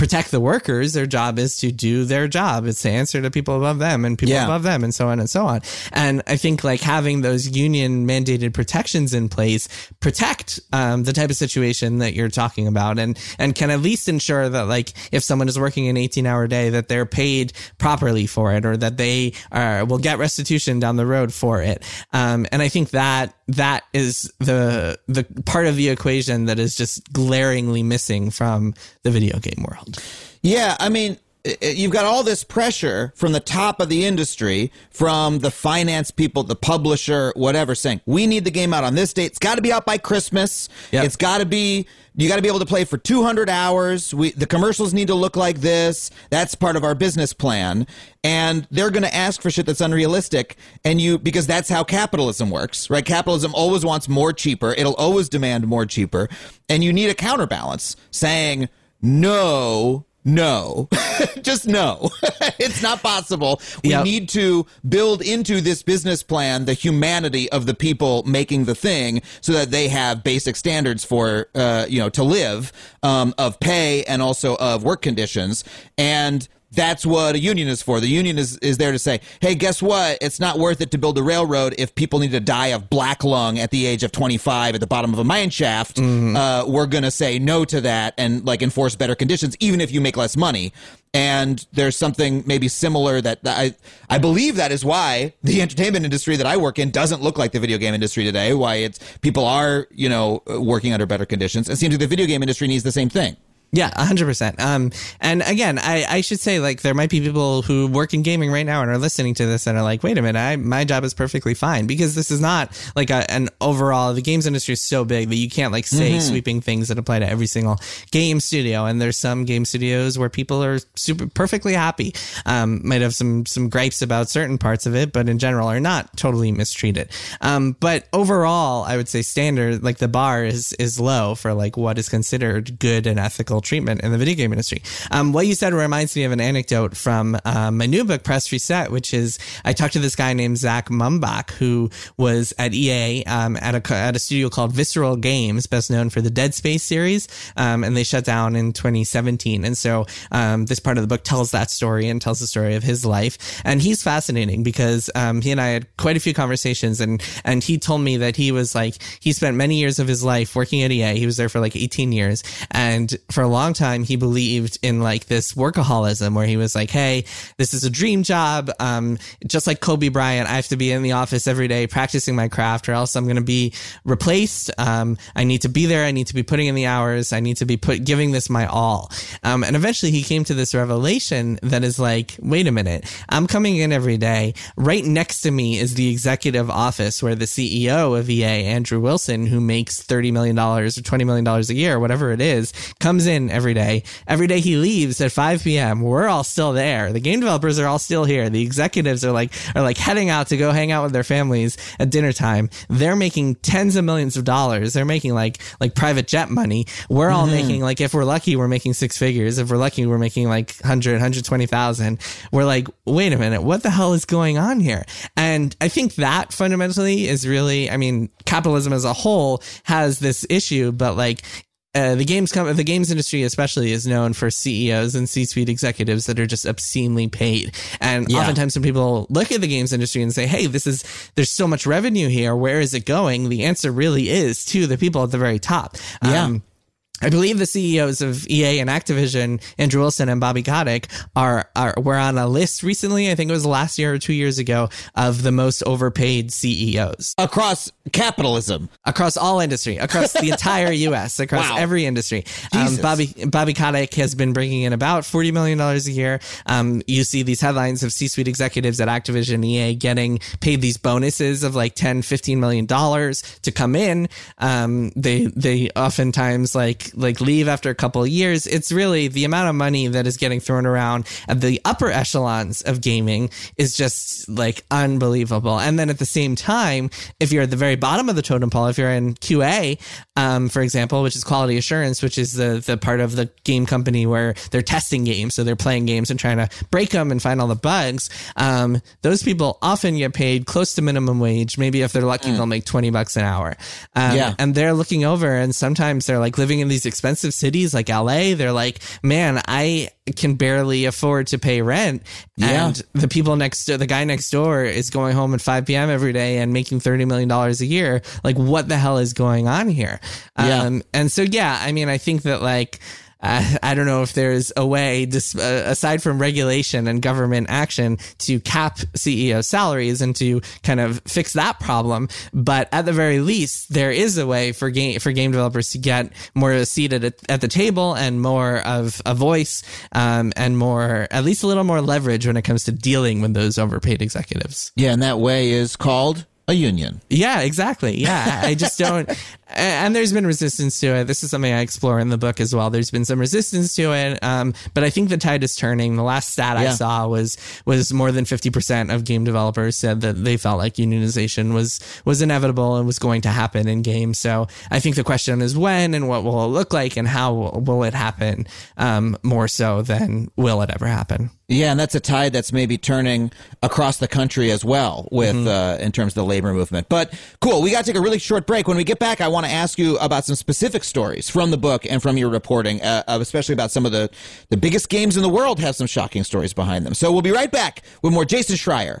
protect the workers. Their job is to do their job. It's to answer to people above them and people yeah. above them and so on and so on. And I think like having those union mandated protections in place protect um, the type of situation that you're talking about and, and can at least ensure that like if someone is working an 18 hour day that they're paid properly for it or that they are, will get restitution down the road for it. Um, and I think that that is the the part of the equation that is just glaringly missing from the video game world. Yeah, I mean, you've got all this pressure from the top of the industry, from the finance people, the publisher, whatever, saying we need the game out on this date. It's got to be out by Christmas. Yep. It's got to be you got to be able to play for 200 hours. We the commercials need to look like this. That's part of our business plan, and they're going to ask for shit that's unrealistic. And you because that's how capitalism works, right? Capitalism always wants more cheaper. It'll always demand more cheaper, and you need a counterbalance saying no no, just no. it's not possible. We yep. need to build into this business plan the humanity of the people making the thing so that they have basic standards for, uh, you know, to live, um, of pay and also of work conditions. And that's what a union is for. The union is, is there to say, hey, guess what? It's not worth it to build a railroad if people need to die of black lung at the age of 25 at the bottom of a mine shaft. Mm-hmm. Uh, we're going to say no to that and like enforce better conditions, even if you make less money. And there's something maybe similar that I, I believe that is why the entertainment industry that I work in doesn't look like the video game industry today. Why it's people are, you know, working under better conditions. It seems like the video game industry needs the same thing. Yeah, hundred percent. Um, and again, I, I should say like there might be people who work in gaming right now and are listening to this and are like, wait a minute, I, my job is perfectly fine because this is not like a, an overall. The games industry is so big that you can't like say mm-hmm. sweeping things that apply to every single game studio. And there's some game studios where people are super perfectly happy. Um, might have some some gripes about certain parts of it, but in general are not totally mistreated. Um, but overall, I would say standard like the bar is is low for like what is considered good and ethical treatment in the video game industry. Um, what you said reminds me of an anecdote from um, my new book, Press Reset, which is I talked to this guy named Zach Mumbach, who was at EA um, at a at a studio called Visceral Games, best known for the Dead Space series, um, and they shut down in 2017. And so um, this part of the book tells that story and tells the story of his life, and he's fascinating because um, he and I had quite a few conversations, and and he told me that he was like he spent many years of his life working at EA. He was there for like 18 years, and for a long time he believed in like this workaholism where he was like, hey, this is a dream job. Um, just like Kobe Bryant, I have to be in the office every day practicing my craft, or else I'm going to be replaced. Um, I need to be there. I need to be putting in the hours. I need to be put giving this my all. Um, and eventually he came to this revelation that is like, wait a minute, I'm coming in every day. Right next to me is the executive office where the CEO of EA, Andrew Wilson, who makes $30 million or $20 million a year, whatever it is, comes in every day. Every day he leaves at 5 p.m. We're all still there. The game developers are all still here. The executives are like, are like heading out to go hang out with their families at dinner time. They're making tens of millions of dollars. They're making like, like private jet money. We're all mm-hmm. making like, if we're lucky, we're making six figures. If we're lucky, we're making like 100, 120,000. We're like, wait a minute, what the hell is going on here? And I think that fundamentally is really, I mean, capitalism as a whole has this issue, but like, uh, the games com- the games industry especially is known for CEOs and C-suite executives that are just obscenely paid. And Yeah. oftentimes when people look at the games industry and say, "Hey, this is there's so much revenue here. Where is it going?" The answer really is to the people at the very top. Yeah. I believe the CEOs of EA and Activision, Andrew Wilson and Bobby Kotick, are, are were on a list recently. I think it was last year or two years ago of the most overpaid CEOs Across capitalism. across all industry, across the entire U.S., across Wow. every industry. Um, Bobby Bobby Kotick has been bringing in about forty million dollars a year. Um, you see these headlines of C-suite executives at Activision, EA getting paid these bonuses of like 10, 15 million dollars to come in. Um, they they oftentimes like like leave after a couple of years. It's really the amount of money that is getting thrown around at the upper echelons of gaming is just like unbelievable. And then at the same time, if you're at the very bottom of the totem pole, if you're in QA, um, for example, which is quality assurance, which is the the part of the game company where they're testing games, so they're playing games and trying to break them and find all the bugs. Um, those people often get paid close to minimum wage. Maybe if they're lucky, they'll make twenty bucks an hour. Um, Yeah. and they're looking over, and sometimes they're like living in these expensive cities like LA. They're like, man, I can barely afford to pay rent. Yeah. And the people next door, the guy next door is going home at 5 p.m. every day and making $30 million a year. Like, what the hell is going on here? Yeah. Um, and so, yeah, I mean, I think that like, uh, I don't know if there's a way, dis- uh, aside from regulation and government action, to cap CEO salaries and to kind of fix that problem. But at the very least, there is a way for game for game developers to get more seated at, at the table and more of a voice, um, and more, at least a little more leverage when it comes to dealing with those overpaid executives. Yeah, and that way is called a union. Yeah, exactly. Yeah, I just don't. And there's been resistance to it. This is something I explore in the book as well. There's been some resistance to it, um, but I think the tide is turning. The last stat I saw was was more than 50 percent of game developers said that they felt like unionization was was inevitable and was going to happen in games. So I think the question is when and what will it look like and how will it happen, um, more so than will it ever happen. Yeah, and that's a tide that's maybe turning across the country as well with uh, in terms of the labor movement. But cool, we got to take a really short break. When we get back, I want to ask you about some specific stories from the book and from your reporting, uh, uh, especially about some of the the biggest games in the world have some shocking stories behind them. So we'll be right back with more Jason Schreier.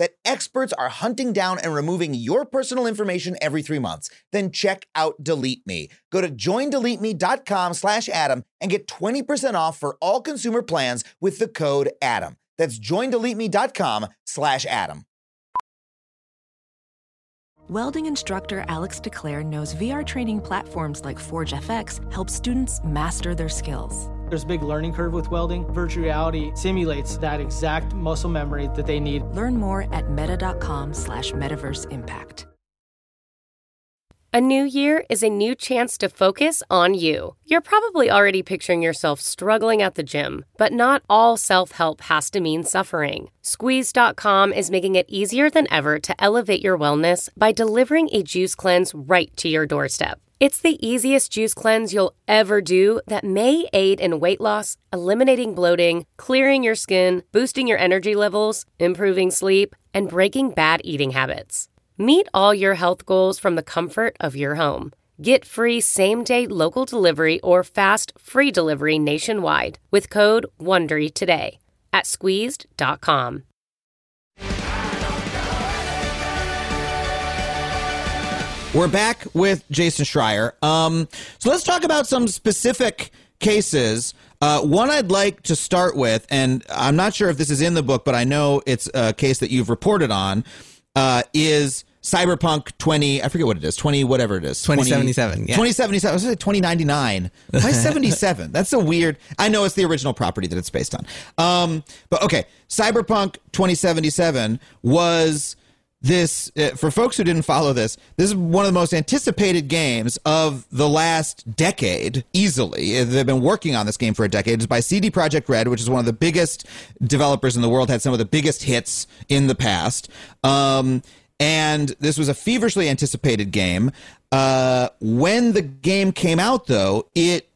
that experts are hunting down and removing your personal information every three months, then check out Delete Me. Go to joindeleteme.com slash Adam and get 20% off for all consumer plans with the code Adam. That's joindeleteme.com slash Adam. Welding instructor Alex DeClaire knows VR training platforms like Forge FX help students master their skills. There's a big learning curve with welding. Virtual reality simulates that exact muscle memory that they need. Learn more at meta.com slash metaverse impact. A new year is a new chance to focus on you. You're probably already picturing yourself struggling at the gym, but not all self help has to mean suffering. Squeezed.com is making it easier than ever to elevate your wellness by delivering a juice cleanse right to your doorstep. It's the easiest juice cleanse you'll ever do that may aid in weight loss, eliminating bloating, clearing your skin, boosting your energy levels, improving sleep, and breaking bad eating habits. Meet all your health goals from the comfort of your home. Get free same day local delivery or fast free delivery nationwide with code WONDERY today at squeezed.com. We're back with Jason Schreier. Um, so let's talk about some specific cases. Uh, one I'd like to start with, and I'm not sure if this is in the book, but I know it's a case that you've reported on, uh, is Cyberpunk 20, I forget what it is, 20, whatever it is. 2077, yeah. 2077, I was going to say 2099. Why 77? That's a weird, I know it's the original property that it's based on. Um, but okay, Cyberpunk 2077 was this uh, for folks who didn't follow this this is one of the most anticipated games of the last decade easily. Uh, they've been working on this game for a decade. It's by CD Projekt Red which is one of the biggest developers in the world had some of the biggest hits in the past. Um, and this was a feverishly anticipated game. Uh, when the game came out though it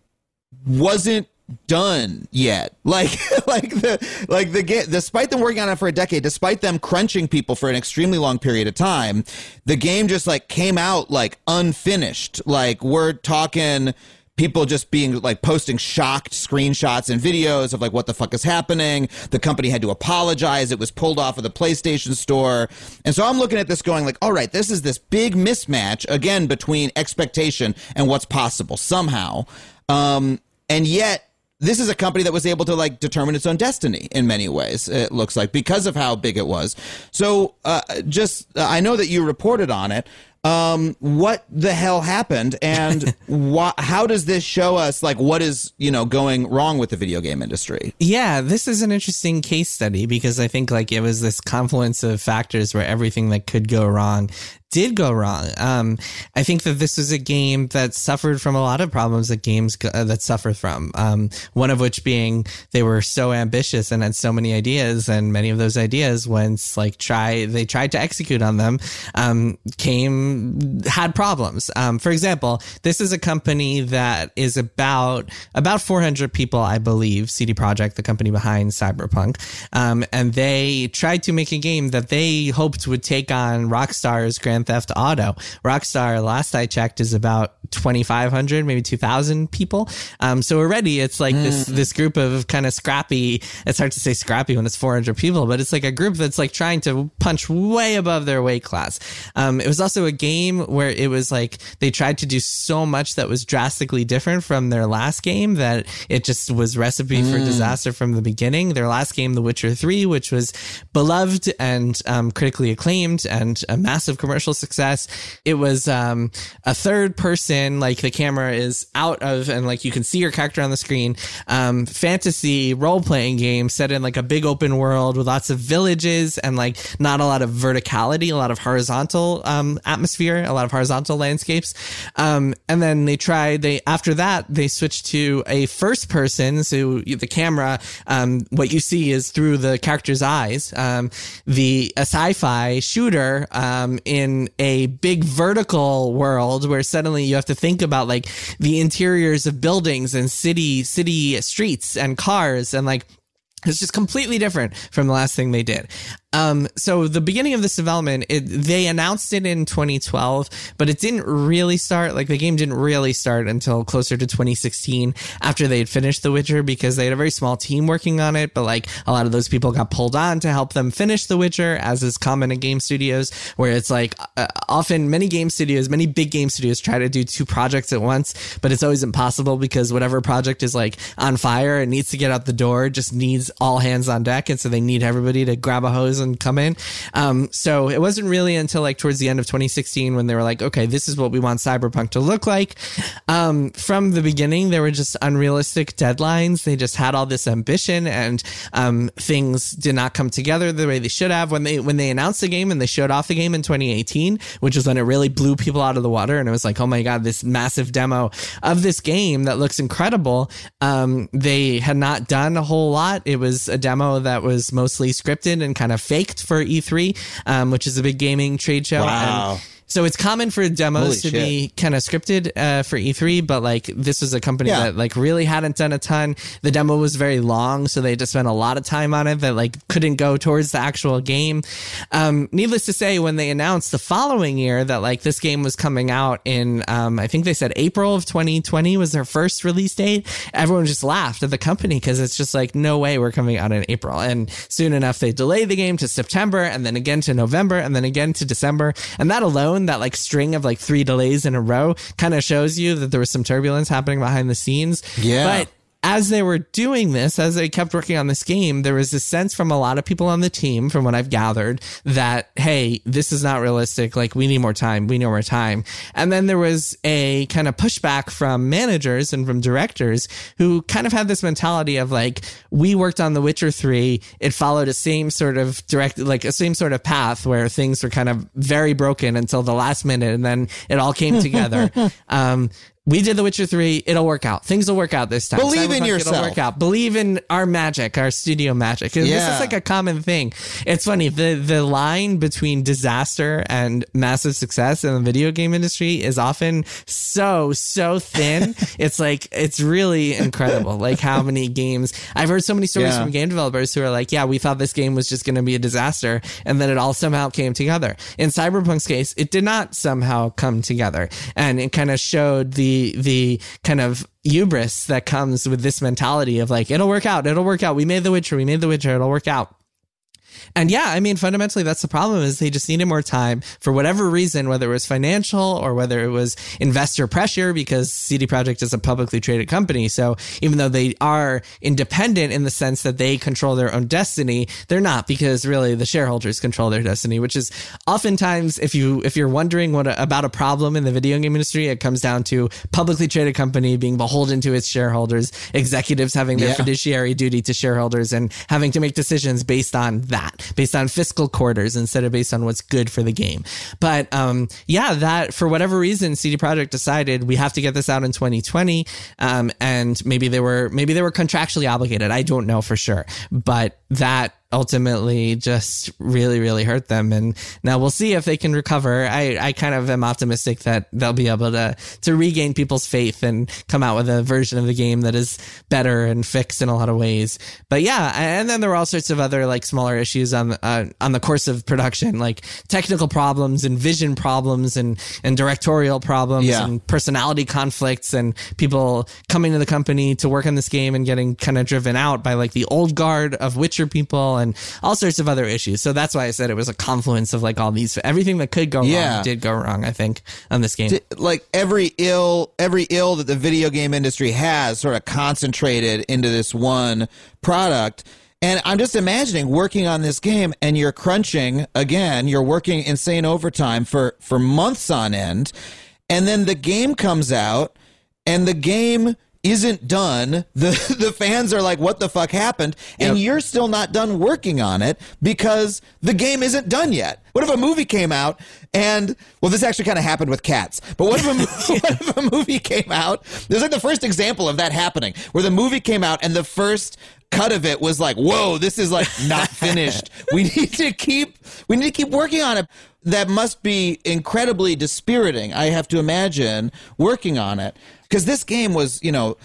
wasn't done yet. Like like the like the game despite them working on it for a decade, despite them crunching people for an extremely long period of time, the game just like came out like unfinished. Like we're talking people just being like posting shocked screenshots and videos of like what the fuck is happening. The company had to apologize. It was pulled off of the PlayStation store. And so I'm looking at this going like, all right, this is this big mismatch again between expectation and what's possible somehow. Um, and yet this is a company that was able to like determine its own destiny in many ways it looks like because of how big it was. So uh, just uh, i know that you reported on it. Um, what the hell happened and how does this show us like what is you know going wrong with the video game industry? Yeah, this is an interesting case study because I think like it was this confluence of factors where everything that could go wrong did go wrong. Um, I think that this was a game that suffered from a lot of problems that games go- uh, that suffer from. Um, one of which being they were so ambitious and had so many ideas, and many of those ideas, once like try they tried to execute on them, um, came had problems. Um, for example, this is a company that is about about 400 people, I believe. CD Projekt, the company behind Cyberpunk, um, and they tried to make a game that they hoped would take on Rockstar's Grand Theft Auto. Rockstar, last I checked, is about 2,500, maybe 2,000 people. Um, so already it's like this this group of kind of scrappy. It's hard to say scrappy when it's 400 people, but it's like a group that's like trying to punch way above their weight class. Um, it was also a game where it was like they tried to do so much that was drastically different from their last game that it just was recipe for disaster from the beginning. Their last game, The Witcher 3, which was beloved and um, critically acclaimed and a massive commercial commercial success. It was um, a third person, like the camera is out of, and like you can see your character on the screen. Um, fantasy role playing game set in like a big open world with lots of villages and like not a lot of verticality, a lot of horizontal um, atmosphere, a lot of horizontal landscapes. Um, and then they tried, they after that, they switched to a first person. So the camera, um, what you see is through the character's eyes. Um, the a sci-fi shooter um, in a big vertical world where suddenly you have to think about like the interiors of buildings and city city streets and cars and like it's just completely different from the last thing they did. Um, so the beginning of this development, it, they announced it in 2012, but it didn't really start. Like the game didn't really start until closer to 2016 after they had finished The Witcher because they had a very small team working on it. But like a lot of those people got pulled on to help them finish The Witcher, as is common in game studios, where it's like uh, often many game studios, many big game studios try to do two projects at once, but it's always impossible because whatever project is like on fire and needs to get out the door just needs all hands on deck, and so they need everybody to grab a hose come in. Um, so it wasn't really until like towards the end of 2016 when they were like, okay, this is what we want Cyberpunk to look like. Um, from the beginning, there were just unrealistic deadlines. They just had all this ambition, and um, things did not come together the way they should have. When they when they announced the game and they showed off the game in 2018, which was when it really blew people out of the water, and it was like, oh my god, this massive demo of this game that looks incredible. Um, they had not done a whole lot. It was a demo that was mostly scripted and kind of faked for E3, um, which is a big gaming trade show. Wow. And so it's common for demos Holy to shit. be kind of scripted uh, for E3, but like this was a company Yeah. that like really hadn't done a ton. The demo was very long, so they had to spend a lot of time on it that like couldn't go towards the actual game. Um, needless to say, when they announced the following year that like this game was coming out in, um, I think they said April of 2020 was their first release date. Everyone just laughed at the company because it's just like no way we're coming out in April. And soon enough, they delayed the game to September, and then again to November, and then again to December. And that alone, that like string of like three delays in a row, kind of shows you that there was some turbulence happening behind the scenes. Yeah. But as they were doing this, as they kept working on this game, there was a sense from a lot of people on the team, from what I've gathered, that, hey, this is not realistic. Like, we need more time. We need more time. And then there was a kind of pushback from managers and from directors who kind of had this mentality of like, we worked on The Witcher 3. It followed a same sort of direct, like a same sort of path where things were kind of very broken until the last minute and then it all came together. um, we did The Witcher 3. It'll work out. Things will work out this time. Believe in Cyberpunk, yourself. It'll work out. Believe in our magic, our studio magic. And This is like a common thing. It's funny. The the line between disaster and massive success in the video game industry is often so, so thin. it's like, it's really incredible. Like how many games I've heard so many stories Yeah. from game developers who are like, yeah, we thought this game was just going to be a disaster. And then it all somehow came together. In Cyberpunk's case, it did not somehow come together. And it kind of showed the, the kind of hubris that comes with this mentality of like, it'll work out. It'll work out. We made The Witcher. We made The Witcher. It'll work out. And yeah, I mean, fundamentally, that's the problem is they just needed more time for whatever reason, whether it was financial or whether it was investor pressure, because CD Projekt is a publicly traded company. So even though they are independent in the sense that they control their own destiny, they're not because really the shareholders control their destiny, which is oftentimes, if you, if you're wondering what a, about a problem in the video game industry, it comes down to publicly traded company being beholden to its shareholders, executives having their Yeah. fiduciary duty to shareholders and having to make decisions based on that, based on fiscal quarters instead of based on what's good for the game. But um, yeah, that for whatever reason, CD Projekt decided we have to get this out in 2020, um, and maybe they were maybe they were contractually obligated. I don't know for sure, but that ultimately just really really hurt them. And now we'll see if they can recover. I i kind of am optimistic that they'll be able to to regain people's faith and come out with a version of the game that is better and fixed in a lot of ways. But yeah and then there were all sorts of other like smaller issues on the uh, on the course of production like technical problems and vision problems and and directorial problems Yeah. and personality conflicts and people coming to the company to work on this game and getting kind of driven out by like the old guard of Witcher people and all sorts of other issues. So that's why I said it was a confluence of like all these everything that could go Yeah. wrong did go wrong. I think on this game. Like every ill every ill that the video game industry has sort of concentrated into this one product And I'm just imagining working on this game and you're crunching again, you're working insane overtime for, for months on end. And then the game comes out and the game isn't done. The the fans are like, what the fuck happened? And you're still not done working on it because the game isn't done yet. What if a movie came out and well, this actually kind of happened with cats. But what if a what if a movie came out? There's like the first example of that happening, where the movie came out and the first cut of it was like, whoa, this is like not finished. we need to keep we need to keep working on it. That must be incredibly dispiriting. I have to imagine working on it because this game was, you know,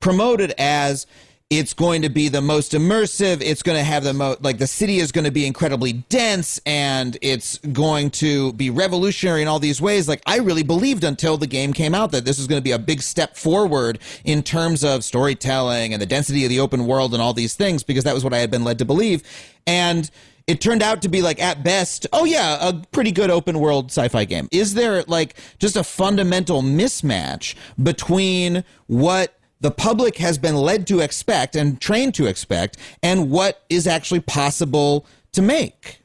promoted as it's going to be the most immersive. It's going to have the most, like, the city is going to be incredibly dense and it's going to be revolutionary in all these ways. Like, I really believed until the game came out that this was going to be a big step forward in terms of storytelling and the density of the open world and all these things because that was what I had been led to believe. And, it turned out to be like at best, oh yeah, a pretty good open world sci-fi game. Is there like just a fundamental mismatch between what the public has been led to expect and trained to expect and what is actually possible to make?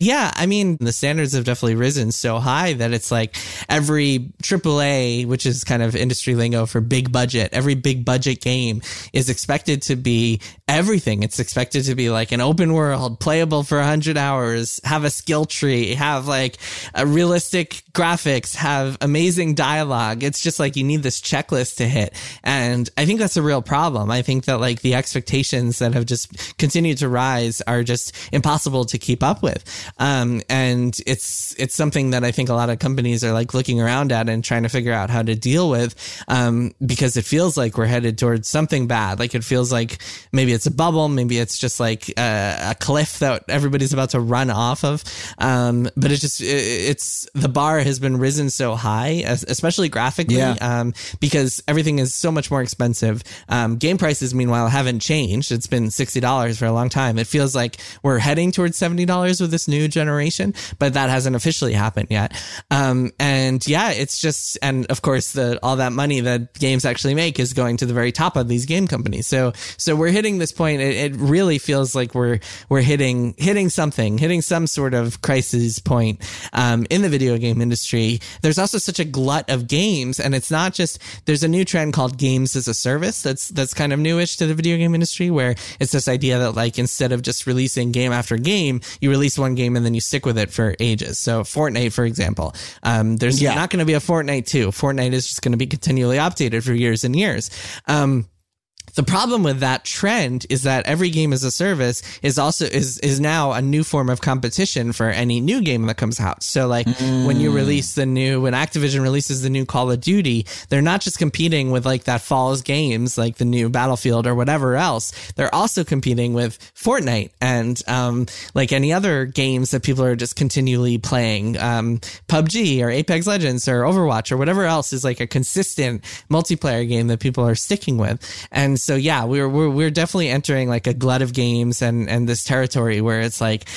Yeah, I mean, the standards have definitely risen so high that it's like every AAA, which is kind of industry lingo for big budget, every big budget game is expected to be everything. It's expected to be like an open world, playable for 100 hours, have a skill tree, have like a realistic graphics, have amazing dialogue. It's just like you need this checklist to hit. And I think that's a real problem. I think that like the expectations that have just continued to rise are just impossible to keep up with. Um, and it's it's something that I think a lot of companies are like looking around at and trying to figure out how to deal with, um, because it feels like we're headed towards something bad. Like it feels like maybe it's a bubble, maybe it's just like a, a cliff that everybody's about to run off of. Um, but it's just it, it's the bar has been risen so high, especially graphically, Yeah. um, because everything is so much more expensive. Um, game prices, meanwhile, haven't changed. It's been sixty dollars for a long time. It feels like we're heading towards seventy dollars with this new generation, but that hasn't officially happened yet. Um, and yeah, it's just, and of course, the all that money that games actually make is going to the very top of these game companies. So, so we're hitting this point. It, it really feels like we're we're hitting hitting something, hitting some sort of crisis point um, in the video game industry. There's also such a glut of games, and it's not just. There's a new trend called games as a service. That's that's kind of newish to the video game industry, where it's this idea that like instead of just releasing game after game, you release one game and then you stick with it for ages. So Fortnite, for example, um, there's Yeah. not going to be a Fortnite 2. Fortnite is just going to be continually updated for years and years. Um, the problem with that trend is that every game as a service is also is is now a new form of competition for any new game that comes out. So like when you release the new when Activision releases the new Call of Duty, they're not just competing with like that fall's games like the new Battlefield or whatever else. They're also competing with Fortnite and um like any other games that people are just continually playing. Um PUBG or Apex Legends or Overwatch or whatever else is like a consistent multiplayer game that people are sticking with. And so yeah, we're we're we're definitely entering like a glut of games and and this territory where it's like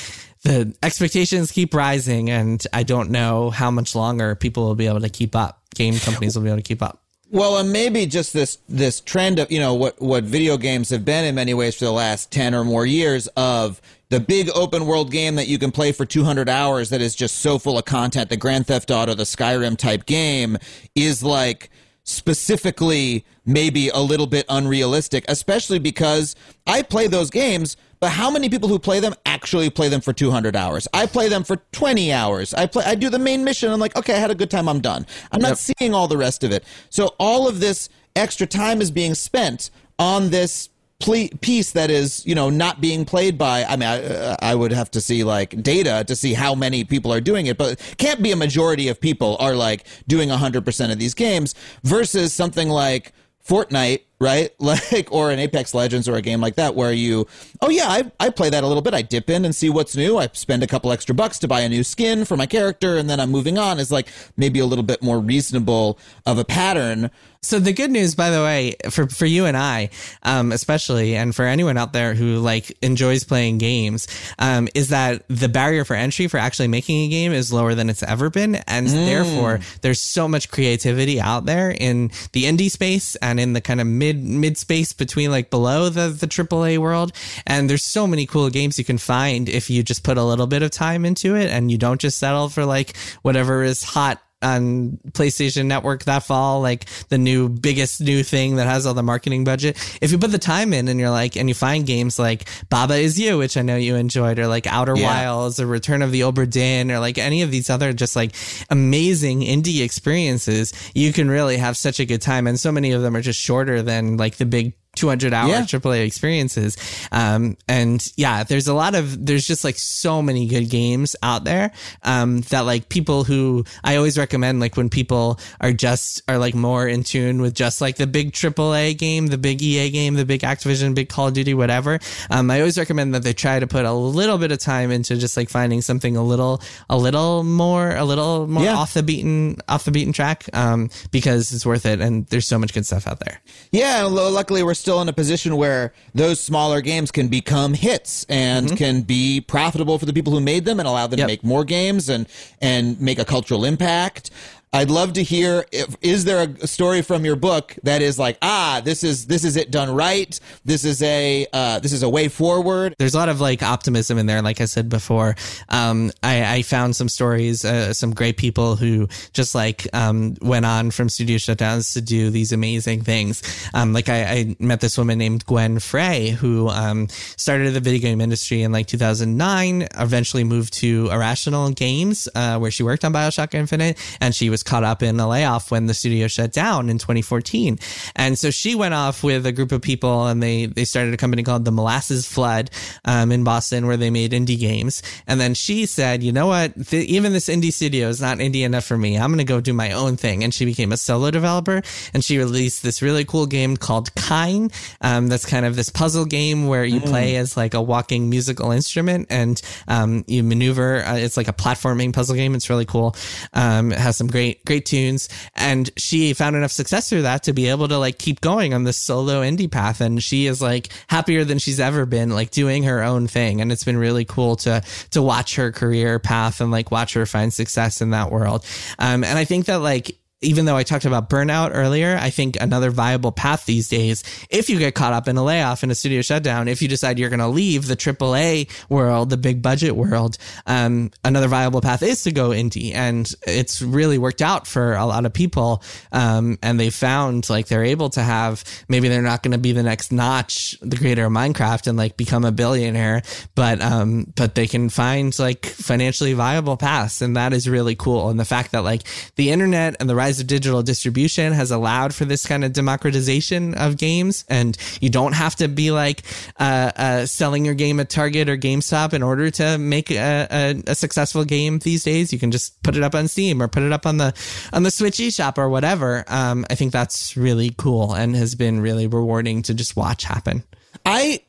the expectations keep rising and I don't know how much longer people will be able to keep up. Game companies will be able to keep up. Well, and maybe just this this trend of you know what what video games have been in many ways for the last ten or more years of the big open world game that you can play for 200 hours that is just so full of content. The Grand Theft Auto, the Skyrim type game is like specifically maybe a little bit unrealistic, especially because I play those games. But how many people who play them actually play them for 200 hours? I play them for 20 hours. I play I do the main mission. I'm like, okay, I had a good time. I'm done. I'm not seeing all the rest of it. So all of this extra time is being spent on this ple- piece that is, you know, not being played by. I mean, I, uh, I would have to see like data to see how many people are doing it, but can't be a majority of people are like doing 100% of these games versus something like Fortnite, right? Like, or an Apex Legends or a game like that where you, oh yeah, I, I play that a little bit. I dip in and see what's new. I spend a couple extra bucks to buy a new skin for my character and then I'm moving on is like maybe a little bit more reasonable of a pattern. So the good news, by the way, for for you and I, um, especially, and for anyone out there who like enjoys playing games, um, is that the barrier for entry for actually making a game is lower than it's ever been, and Mm. therefore there's so much creativity out there in the indie space and in the kind of mid mid space between like below the the AAA world, and there's so many cool games you can find if you just put a little bit of time into it and you don't just settle for like whatever is hot on PlayStation Network that fall, like the new biggest new thing that has all the marketing budget. If you put the time in and you're like, and you find games like Baba Is You, which I know you enjoyed, or like Outer Yeah. Wilds, or Return of the Obra Dinn, or like any of these other just like amazing indie experiences, you can really have such a good time. And so many of them are just shorter than like the big 200 hour Yeah. AAA experiences. Um, and yeah, there's a lot of, there's just like so many good games out there, um, that like people who I always recommend, like when people are just, are like more in tune with just like the big AAA game, the big EA game, the big Activision, big Call of Duty, whatever. Um, I always recommend that they try to put a little bit of time into just like finding something a little, a little more, a little more Yeah. off the beaten, off the beaten track, um, because it's worth it. And there's so much good stuff out there. Yeah, luckily we're still in a position where those smaller games can become hits and mm-hmm. can be profitable for the people who made them and allow them Yep. to make more games and and make a cultural impact. I'd love to hear if is there a story from your book that is like ah this is this is it done right this is a uh, this is a way forward there's a lot of like optimism in there. Like I said before, um, I, I found some stories, uh, some great people who just like um, went on from studio shutdowns to do these amazing things. Um, like I, I met this woman named Gwen Frey who um, started the video game industry in like 2009. Eventually moved to Irrational Games, uh, where she worked on Bioshock Infinite, and she was caught up in a layoff when the studio shut down in 2014. And so she went off with a group of people, and they they started a company called the Molasses Flood um, in Boston, where they made indie games. And then she said, "You know what? Even this indie studio is not indie enough for me. I'm going to go do my own thing." And she became a solo developer, and she released this really cool game called Kine. Um, that's kind of this puzzle game where you play as like a walking musical instrument, and um, you maneuver. Uh, it's like a platforming puzzle game. It's really cool. Um, it has some great great tunes, and she found enough success through that to be able to like keep going on this solo indie path. And she is like happier than she's ever been, like doing her own thing. And it's been really cool to to watch her career path and like watch her find success in that world. Um, and I think that like even though I talked about burnout earlier, I think another viable path these days, if you get caught up in a layoff in a studio shutdown, if you decide you're going to leave the AAA world, the big budget world, um, another viable path is to go indie. And it's really worked out for a lot of people. Um, and they found like they're able to have, maybe they're not going to be the next Notch, the creator of Minecraft and like become a billionaire, but, um, but they can find like financially viable paths. And that is really cool. And the fact that like the internet and the rise of digital distribution has allowed for this kind of democratization of games. And you don't have to be like, uh, uh, selling your game at Target or GameStop in order to make a, a, a successful game these days. You can just put it up on Steam or put it up on the, on the Switch eShop or whatever. Um, I think that's really cool and has been really rewarding to just watch happen. I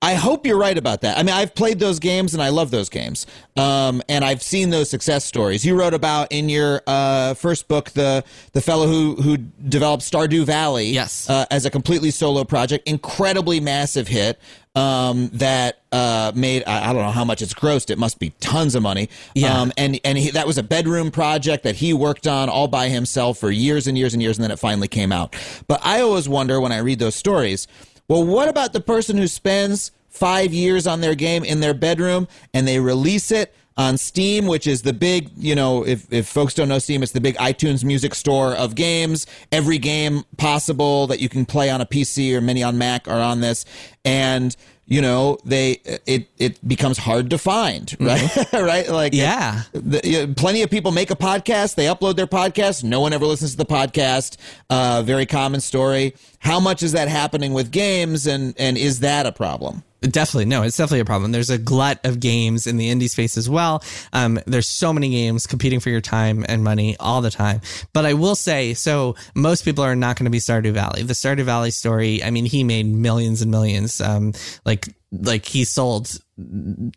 I hope you're right about that. I mean, I've played those games and I love those games. Um, and I've seen those success stories. You wrote about in your uh, first book the the fellow who who developed Stardew Valley, Yes. uh, as a completely solo project, incredibly massive hit. Um, that uh, made I, I don't know how much it's grossed. It must be tons of money. Yeah. Um, and and he, that was a bedroom project that he worked on all by himself for years and years and years, and then it finally came out. But I always wonder when I read those stories. Well, what about the person who spends five years on their game in their bedroom and they release it on Steam, which is the big, you know, if, if folks don't know Steam, it's the big iTunes music store of games. Every game possible that you can play on a PC or many on Mac are on this. And, you know, they, it, it becomes hard to find, right? right? Like, Yeah. the, you know, plenty of people make a podcast. They upload their podcast. No one ever listens to the podcast. Uh, very common story. How much is that happening with games, and and is that a problem? Definitely. No, it's definitely a problem. There's a glut of games in the indie space as well. Um, there's so many games competing for your time and money all the time. But I will say, so most people are not going to be Stardew Valley. The Stardew Valley story, I mean, he made millions and millions. Um, like, like he sold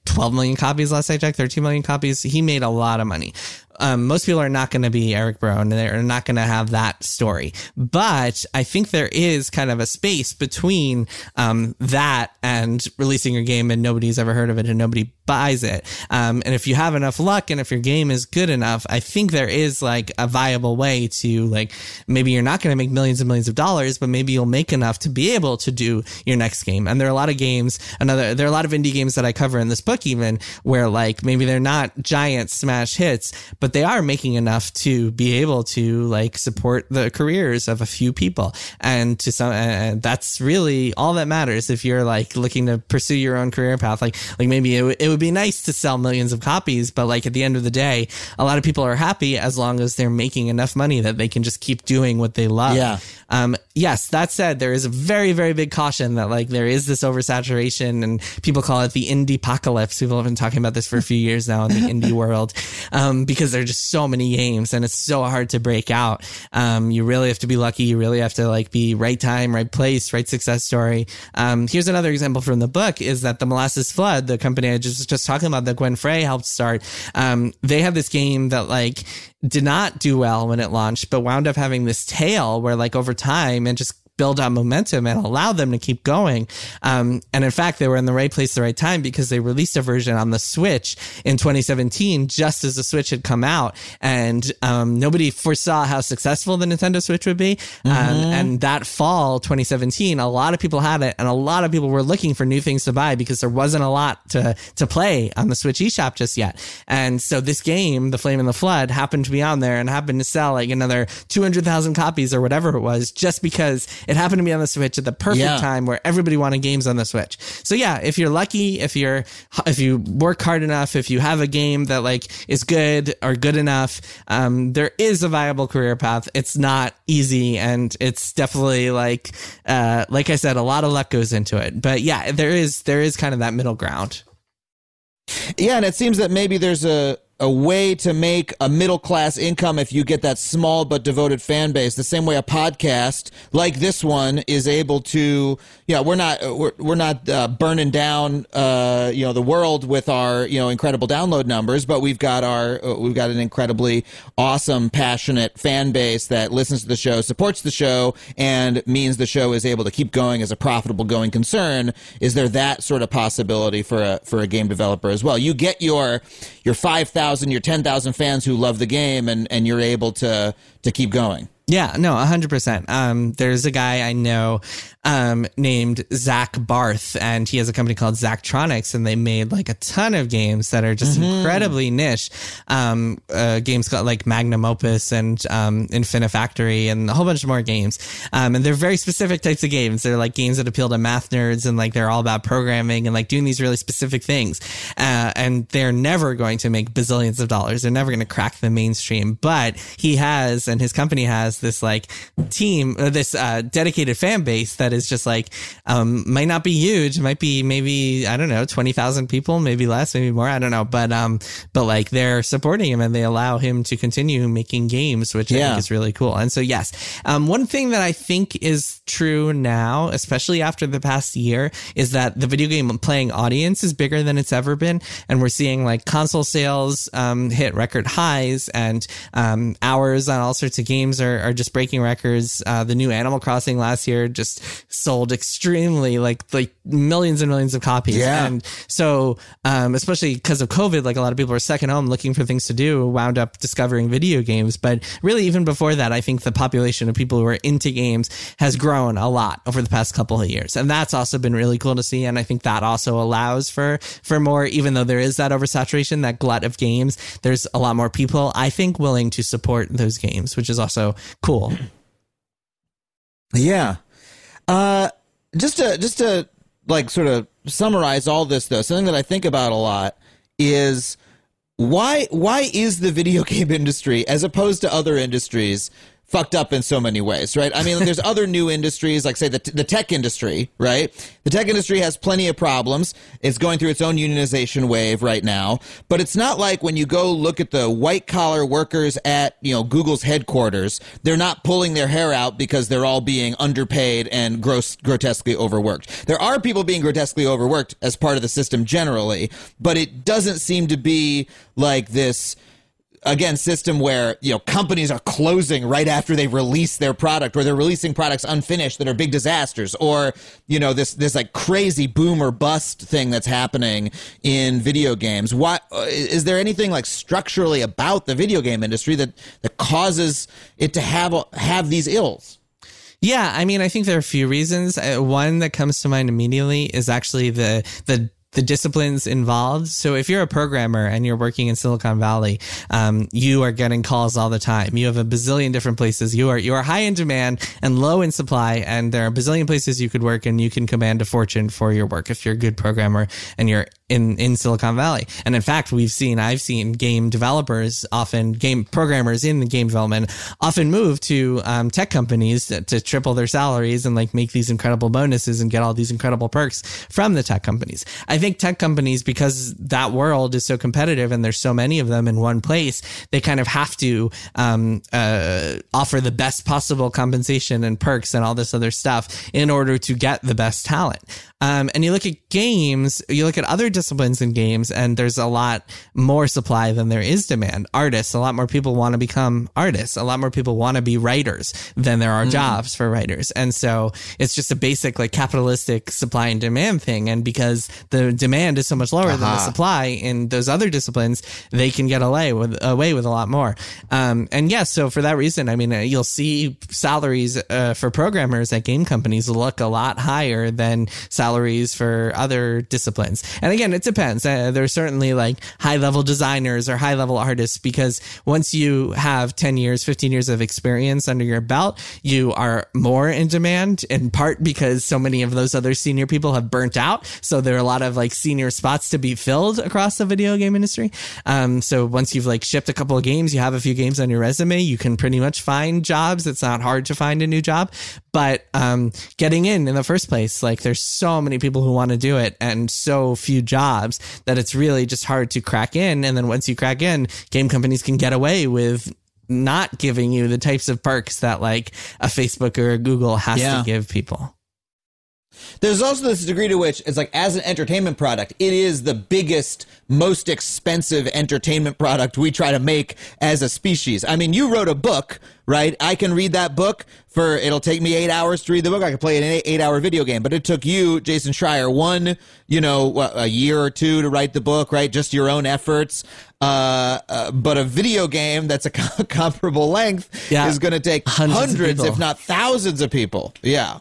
12 million copies last I checked, 13 million copies. He made a lot of money. Um, most people are not going to be Eric Barone and they're not going to have that story. But I think there is kind of a space between um, that and releasing your game and nobody's ever heard of it and nobody buys it. Um, and if you have enough luck and if your game is good enough, I think there is like a viable way to like maybe you're not going to make millions and millions of dollars, but maybe you'll make enough to be able to do your next game. And there are a lot of games, another, there are a lot of indie games that I cover in this book, even where like maybe they're not giant smash hits, but they are making enough to be able to like support the careers of a few people. And to some, and that's really all that matters if you're like looking to pursue your own career path. Like, like maybe it, it would be nice to sell millions of copies, but like at the end of the day, a lot of people are happy as long as they're making enough money that they can just keep doing what they love. Yeah. Um, yes, that said, there is a very, very big caution that like there is this oversaturation and people call it the indie apocalypse. People have been talking about this for a few years now in the indie world, um, because there are just so many games and it's so hard to break out. Um, you really have to be lucky. You really have to like be right time, right place, right success story. Um, here's another example from the book is that the Molasses Flood, the company I just, was just talking about that Gwen Frey helped start, um, they have this game that like did not do well when it launched, but wound up having this tail where like over time and just build on momentum and allow them to keep going. Um, and in fact, they were in the right place at the right time because they released a version on the Switch in 2017, just as the Switch had come out. And um, nobody foresaw how successful the Nintendo Switch would be. Um, and that fall, 2017, a lot of people had it, and a lot of people were looking for new things to buy because there wasn't a lot to to play on the Switch eShop just yet. And so this game, The Flame and the Flood, happened to be on there and happened to sell like another 200,000 copies or whatever it was, just because it happened to be on the Switch at the perfect Yeah. time where everybody wanted games on the Switch. So yeah, if you're lucky, if you're if you work hard enough, if you have a game that like is good or good enough, um, there is a viable career path. It's not easy, and it's definitely like uh, like I said, a lot of luck goes into it. But yeah, there is there is kind of that middle ground. Yeah, and it seems that maybe there's a a way to make a middle class income if you get that small but devoted fan base. The same way a podcast like this one is able to, you know, we're not we're, we're not uh, burning down, uh, you know, the world with our you know incredible download numbers, but we've got our uh, we've got an incredibly awesome, passionate fan base that listens to the show, supports the show, and means the show is able to keep going as a profitable going concern. Is there that sort of possibility for a for a game developer as well? You get your your five thousand, your ten thousand fans who love the game, and and you're able to to keep going. Yeah, no, hundred percent. Um, there's a guy I know, um, named Zach Barth, and he has a company called Zachtronics, and they made like a ton of games that are just incredibly niche. Um, uh, games called like Magnum Opus and um, Infinifactory, and a whole bunch more games. Um, and they're very specific types of games. They're like games that appeal to math nerds, and like they're all about programming and like doing these really specific things. Uh, and they're never going to make bazillions of dollars. They're never going to crack the mainstream. But he has, and his company has this like team, uh, this uh, dedicated fan base that is just like um, might not be huge, might be maybe I don't know twenty thousand people, maybe less, maybe more. I don't know, but um, but like they're supporting him and they allow him to continue making games, which I Yeah. think is really cool. And so yes, um, one thing that I think is true now, especially after the past year, is that the video game playing audience is bigger than it's ever been, and we're seeing like console sales um, hit record highs, and um, hours on all sorts of games are, are just breaking records. Uh, the new Animal Crossing last year just sold extremely like like millions and millions of copies, Yeah. and so um, especially because of COVID, like a lot of people are stuck at home looking for things to do, wound up discovering video games. But really, even before that, I think the population of people who are into games has grown a lot over the past couple of years, and that's also been really cool to see. And I think that also allows for for more, even though there is that oversaturation, that glut of games. There's a lot more people, I think, willing to support those games, which is also cool. Yeah. Uh, just to just to like sort of summarize all this though, something that I think about a lot is why why is the video game industry as opposed to other industries fucked up in so many ways, right? I mean, there's other new industries, like say the, the tech industry, right? The tech industry has plenty of problems. It's going through its own unionization wave right now, but it's not like when you go look at the white collar workers at, you know, Google's headquarters, they're not pulling their hair out because they're all being underpaid and gross, grotesquely overworked. There are people being grotesquely overworked as part of the system generally, but it doesn't seem to be like this again system where you know companies are closing right after they release their product or they're releasing products unfinished that are big disasters or you know this this like crazy boom or bust thing that's happening in video games what uh, is there anything like structurally about the video game industry that that causes it to have have these ills yeah, I mean, I think there are a few reasons. Uh, one that comes to mind immediately is actually the the the disciplines involved. So if you're a programmer and you're working in Silicon Valley, um, you are getting calls all the time. You have a bazillion different places. You are you are high in demand and low in supply, and there are a bazillion places you could work, and you can command a fortune for your work if you're a good programmer and you're in in Silicon Valley. And in fact, we've seen I've seen game developers often game programmers in the game development often move to um, tech companies to, to triple their salaries and like make these incredible bonuses and get all these incredible perks from the tech companies. I think tech companies, because that world is so competitive and there's so many of them in one place, they kind of have to um, uh, offer the best possible compensation and perks and all this other stuff in order to get the best talent. Um, and you look at games, you look at other disciplines in games, and there's a lot more supply than there is demand. Artists, a lot more people want to become artists. A lot more people want to be writers than there are mm. jobs for writers. And so it's just a basic like capitalistic supply and demand thing. And because the demand is so much lower uh-huh. than the supply in those other disciplines, they can get away with away with a lot more. Um, and yes, yeah, so for that reason, I mean, uh, you'll see salaries uh, for programmers at game companies look a lot higher than salaries salaries for other disciplines. And again, it depends. Uh, there's certainly like high level designers or high level artists because once you have 10 years, 15 years of experience under your belt, you are more in demand in part because so many of those other senior people have burnt out. So there are a lot of like senior spots to be filled across the video game industry. Um, so once you've like shipped a couple of games, you have a few games on your resume, you can pretty much find jobs. It's not hard to find a new job, but um, getting in in the first place, like there's so many people who want to do it and so few jobs that it's really just hard to crack in. And then once you crack in, game companies can get away with not giving you the types of perks that like a Facebook or a Google has yeah. to give people. There's also this degree to which it's like as an entertainment product, it is the biggest, most expensive entertainment product we try to make as a species. I mean, you wrote a book, right? I can read that book for it'll take me eight hours to read the book. I can play an eight hour video game, but it took you, Jason Schreier, one, you know, a year or two to write the book, right? Just your own efforts. Uh, uh, but a video game that's a comparable length yeah. is going to take hundreds, hundreds if not thousands of people. Yeah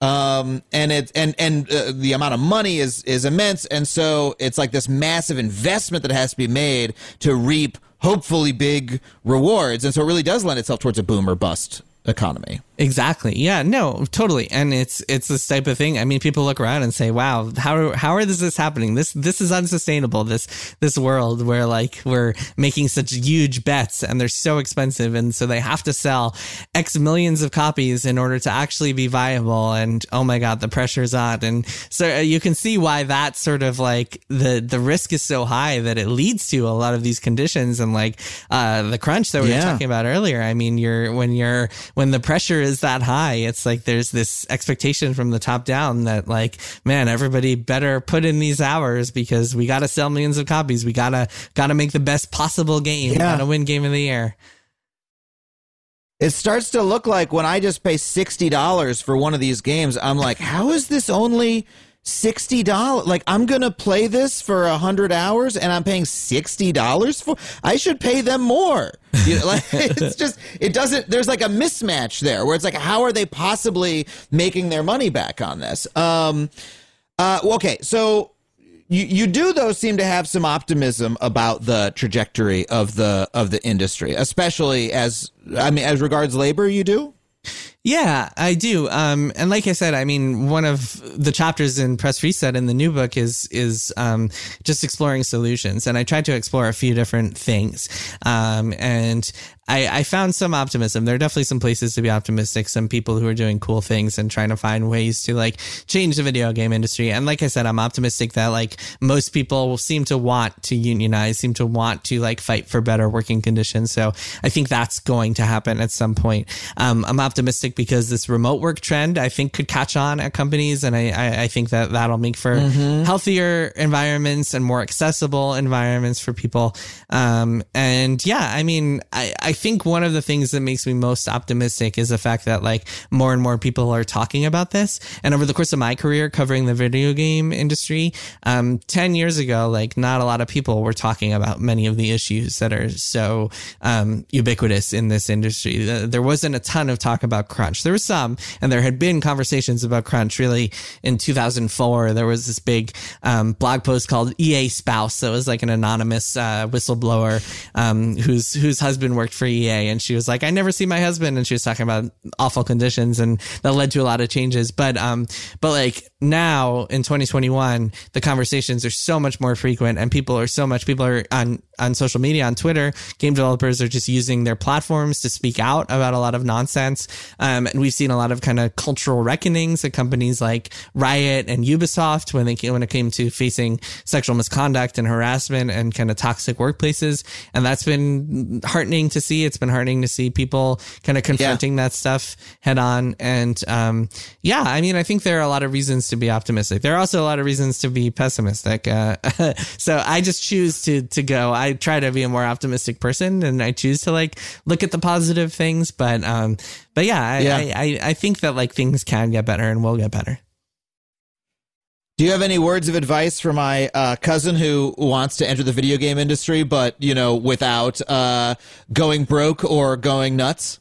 um and it and and uh, the amount of money is is immense. And so it's like this massive investment that has to be made to reap hopefully big rewards. And so it really does lend itself towards a boom or bust economy Exactly. Yeah. No. Totally. And it's it's this type of thing. I mean, people look around and say, "Wow, how how is this happening? This this is unsustainable. This this world where like we're making such huge bets and they're so expensive, and so they have to sell X millions of copies in order to actually be viable. And oh my God, the pressure's on. And so uh, you can see why that sort of like the the risk is so high that it leads to a lot of these conditions and like uh, the crunch that we yeah. were talking about earlier. I mean, you're when you're when the pressure is that high. It's like there's this expectation from the top down that like, man, everybody better put in these hours because we got to sell millions of copies. We gotta gotta make the best possible game. Yeah. Gotta win game of the year. It starts to look like when I just pay sixty dollars for one of these games, I'm like, how is this only sixty dollars. Like I'm gonna play this for a hundred hours, and I'm paying sixty dollars for. I should pay them more. You know, like it's just it doesn't. There's like a mismatch there where it's like, how are they possibly making their money back on this? Um. Uh. Okay. So. You, you do though seem to have some optimism about the trajectory of the of the industry, especially as I mean as regards labor. You do. Yeah, I do. Um, and like I said, I mean, one of the chapters in Press Reset in the new book is is um, just exploring solutions, and I tried to explore a few different things. Um, and I, I found some optimism. There are definitely some places to be optimistic. Some people who are doing cool things and trying to find ways to like change the video game industry. And like I said, I'm optimistic that like most people seem to want to unionize, seem to want to like fight for better working conditions. So I think that's going to happen at some point. Um, I'm optimistic because this remote work trend I think could catch on at companies, and I I, I think that that'll make for Mhm. healthier environments and more accessible environments for people. Um, and yeah, I mean, I I think one of the things that makes me most optimistic is the fact that like more and more people are talking about this. And over the course of my career covering the video game industry, um, ten years ago, like not a lot of people were talking about many of the issues that are so um, ubiquitous in this industry. There wasn't a ton of talk about crunch. There was some, and there had been conversations about crunch. Really, in 2004, there was this big um, blog post called EA Spouse. That was like an anonymous uh, whistleblower um, whose whose husband worked for EA, and she was like, "I never see my husband," and she was talking about awful conditions, and that led to a lot of changes. But um, but like now in 2021, the conversations are so much more frequent, and people are so much people are on on social media, on Twitter. Game developers are just using their platforms to speak out about a lot of nonsense, um, and we've seen a lot of kind of cultural reckonings at companies like Riot and Ubisoft when they came, when it came to facing sexual misconduct and harassment and kind of toxic workplaces, and that's been heartening to see. It's been heartening to see people kind of confronting that stuff head on, and um, yeah, I mean, I think there are a lot of reasons to be optimistic. There are also a lot of reasons to be pessimistic. Uh, so I just choose to to go. I try to be a more optimistic person, and I choose to like look at the positive things. But um, but yeah, I, Yeah. I, I I think that like things can get better and will get better. Do you have any words of advice for my uh, cousin who wants to enter the video game industry, but you know, without uh, going broke or going nuts?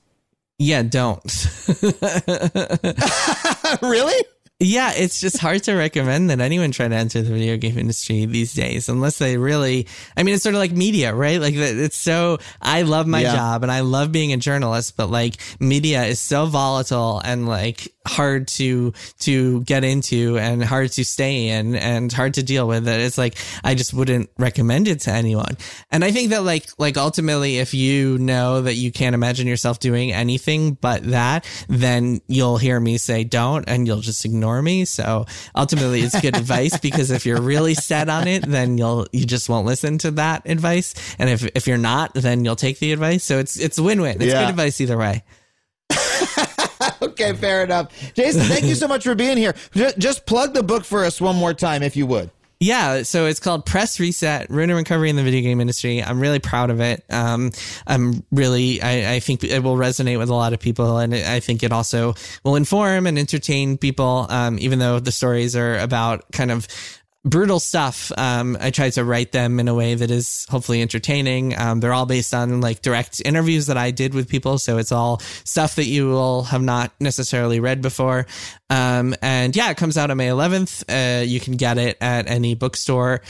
Yeah, don't. really? Yeah, it's just hard to recommend that anyone try to enter the video game industry these days unless they really I mean it's sort of like media, right? Like it's so I love my Yeah. job and I love being a journalist, but like media is so volatile and like hard to to get into and hard to stay in and hard to deal with that it's like I just wouldn't recommend it to anyone. And I think that like like ultimately if you know that you can't imagine yourself doing anything but that, then you'll hear me say don't and you'll just ignore me. So ultimately it's good advice because if you're really set on it, then you'll you just won't listen to that advice. And if if you're not, then you'll take the advice. So it's it's win-win. It's Yeah. good advice either way. okay, fair enough. Jason, thank you so much for being here. Just plug the book for us one more time, if you would. Yeah, so it's called Press Reset: Ruin and Recovery in the Video Game Industry. I'm really proud of it. Um, I'm really, I, I think it will resonate with a lot of people, and I think it also will inform and entertain people. Um, even though the stories are about kind of brutal stuff. Um, I try to write them in a way that is hopefully entertaining. Um, they're all based on like direct interviews that I did with people. So it's all stuff that you will have not necessarily read before. Um, and yeah, it comes out on May 11th. Uh, you can get it at any bookstore.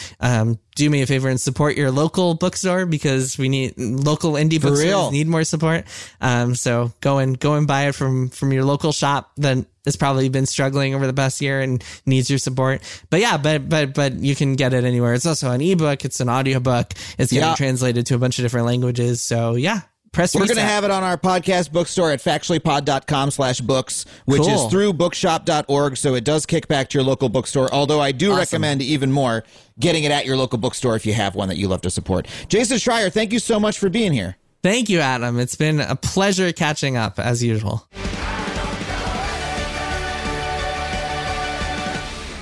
Do me a favor and support your local bookstore because we need local indie For bookstores real. need more support. Um, so go and go and buy it from from your local shop that has probably been struggling over the past year and needs your support. But yeah, but but but you can get it anywhere. It's also an ebook. It's an audiobook. It's getting Yeah. translated to a bunch of different languages. So yeah, press. We're going to have it on our podcast bookstore at factuallypod.com slash books, which Cool. is through bookshop.org. So it does kick back to your local bookstore. Although I do Awesome. recommend even more getting it at your local bookstore if you have one that you love to support. Jason Schreier, thank you so much for being here. Thank you, Adam. It's been a pleasure catching up as usual.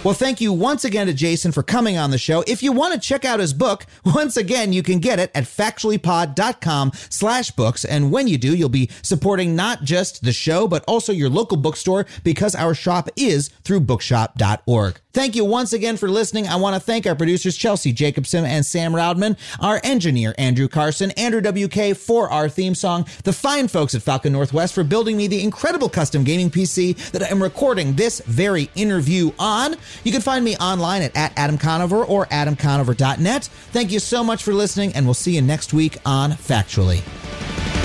Well, thank you once again to Jason for coming on the show. If you want to check out his book, once again, you can get it at factuallypod.com slash books. And when you do, you'll be supporting not just the show, but also your local bookstore because our shop is through bookshop.org. Thank you once again for listening. I want to thank our producers, Chelsea Jacobson and Sam Roudman, our engineer, Andrew Carson, Andrew WK for our theme song, the fine folks at Falcon Northwest for building me the incredible custom gaming PC that I am recording this very interview on. You can find me online at, at Adam Conover or adamconover.net. Thank you so much for listening, and we'll see you next week on Factually.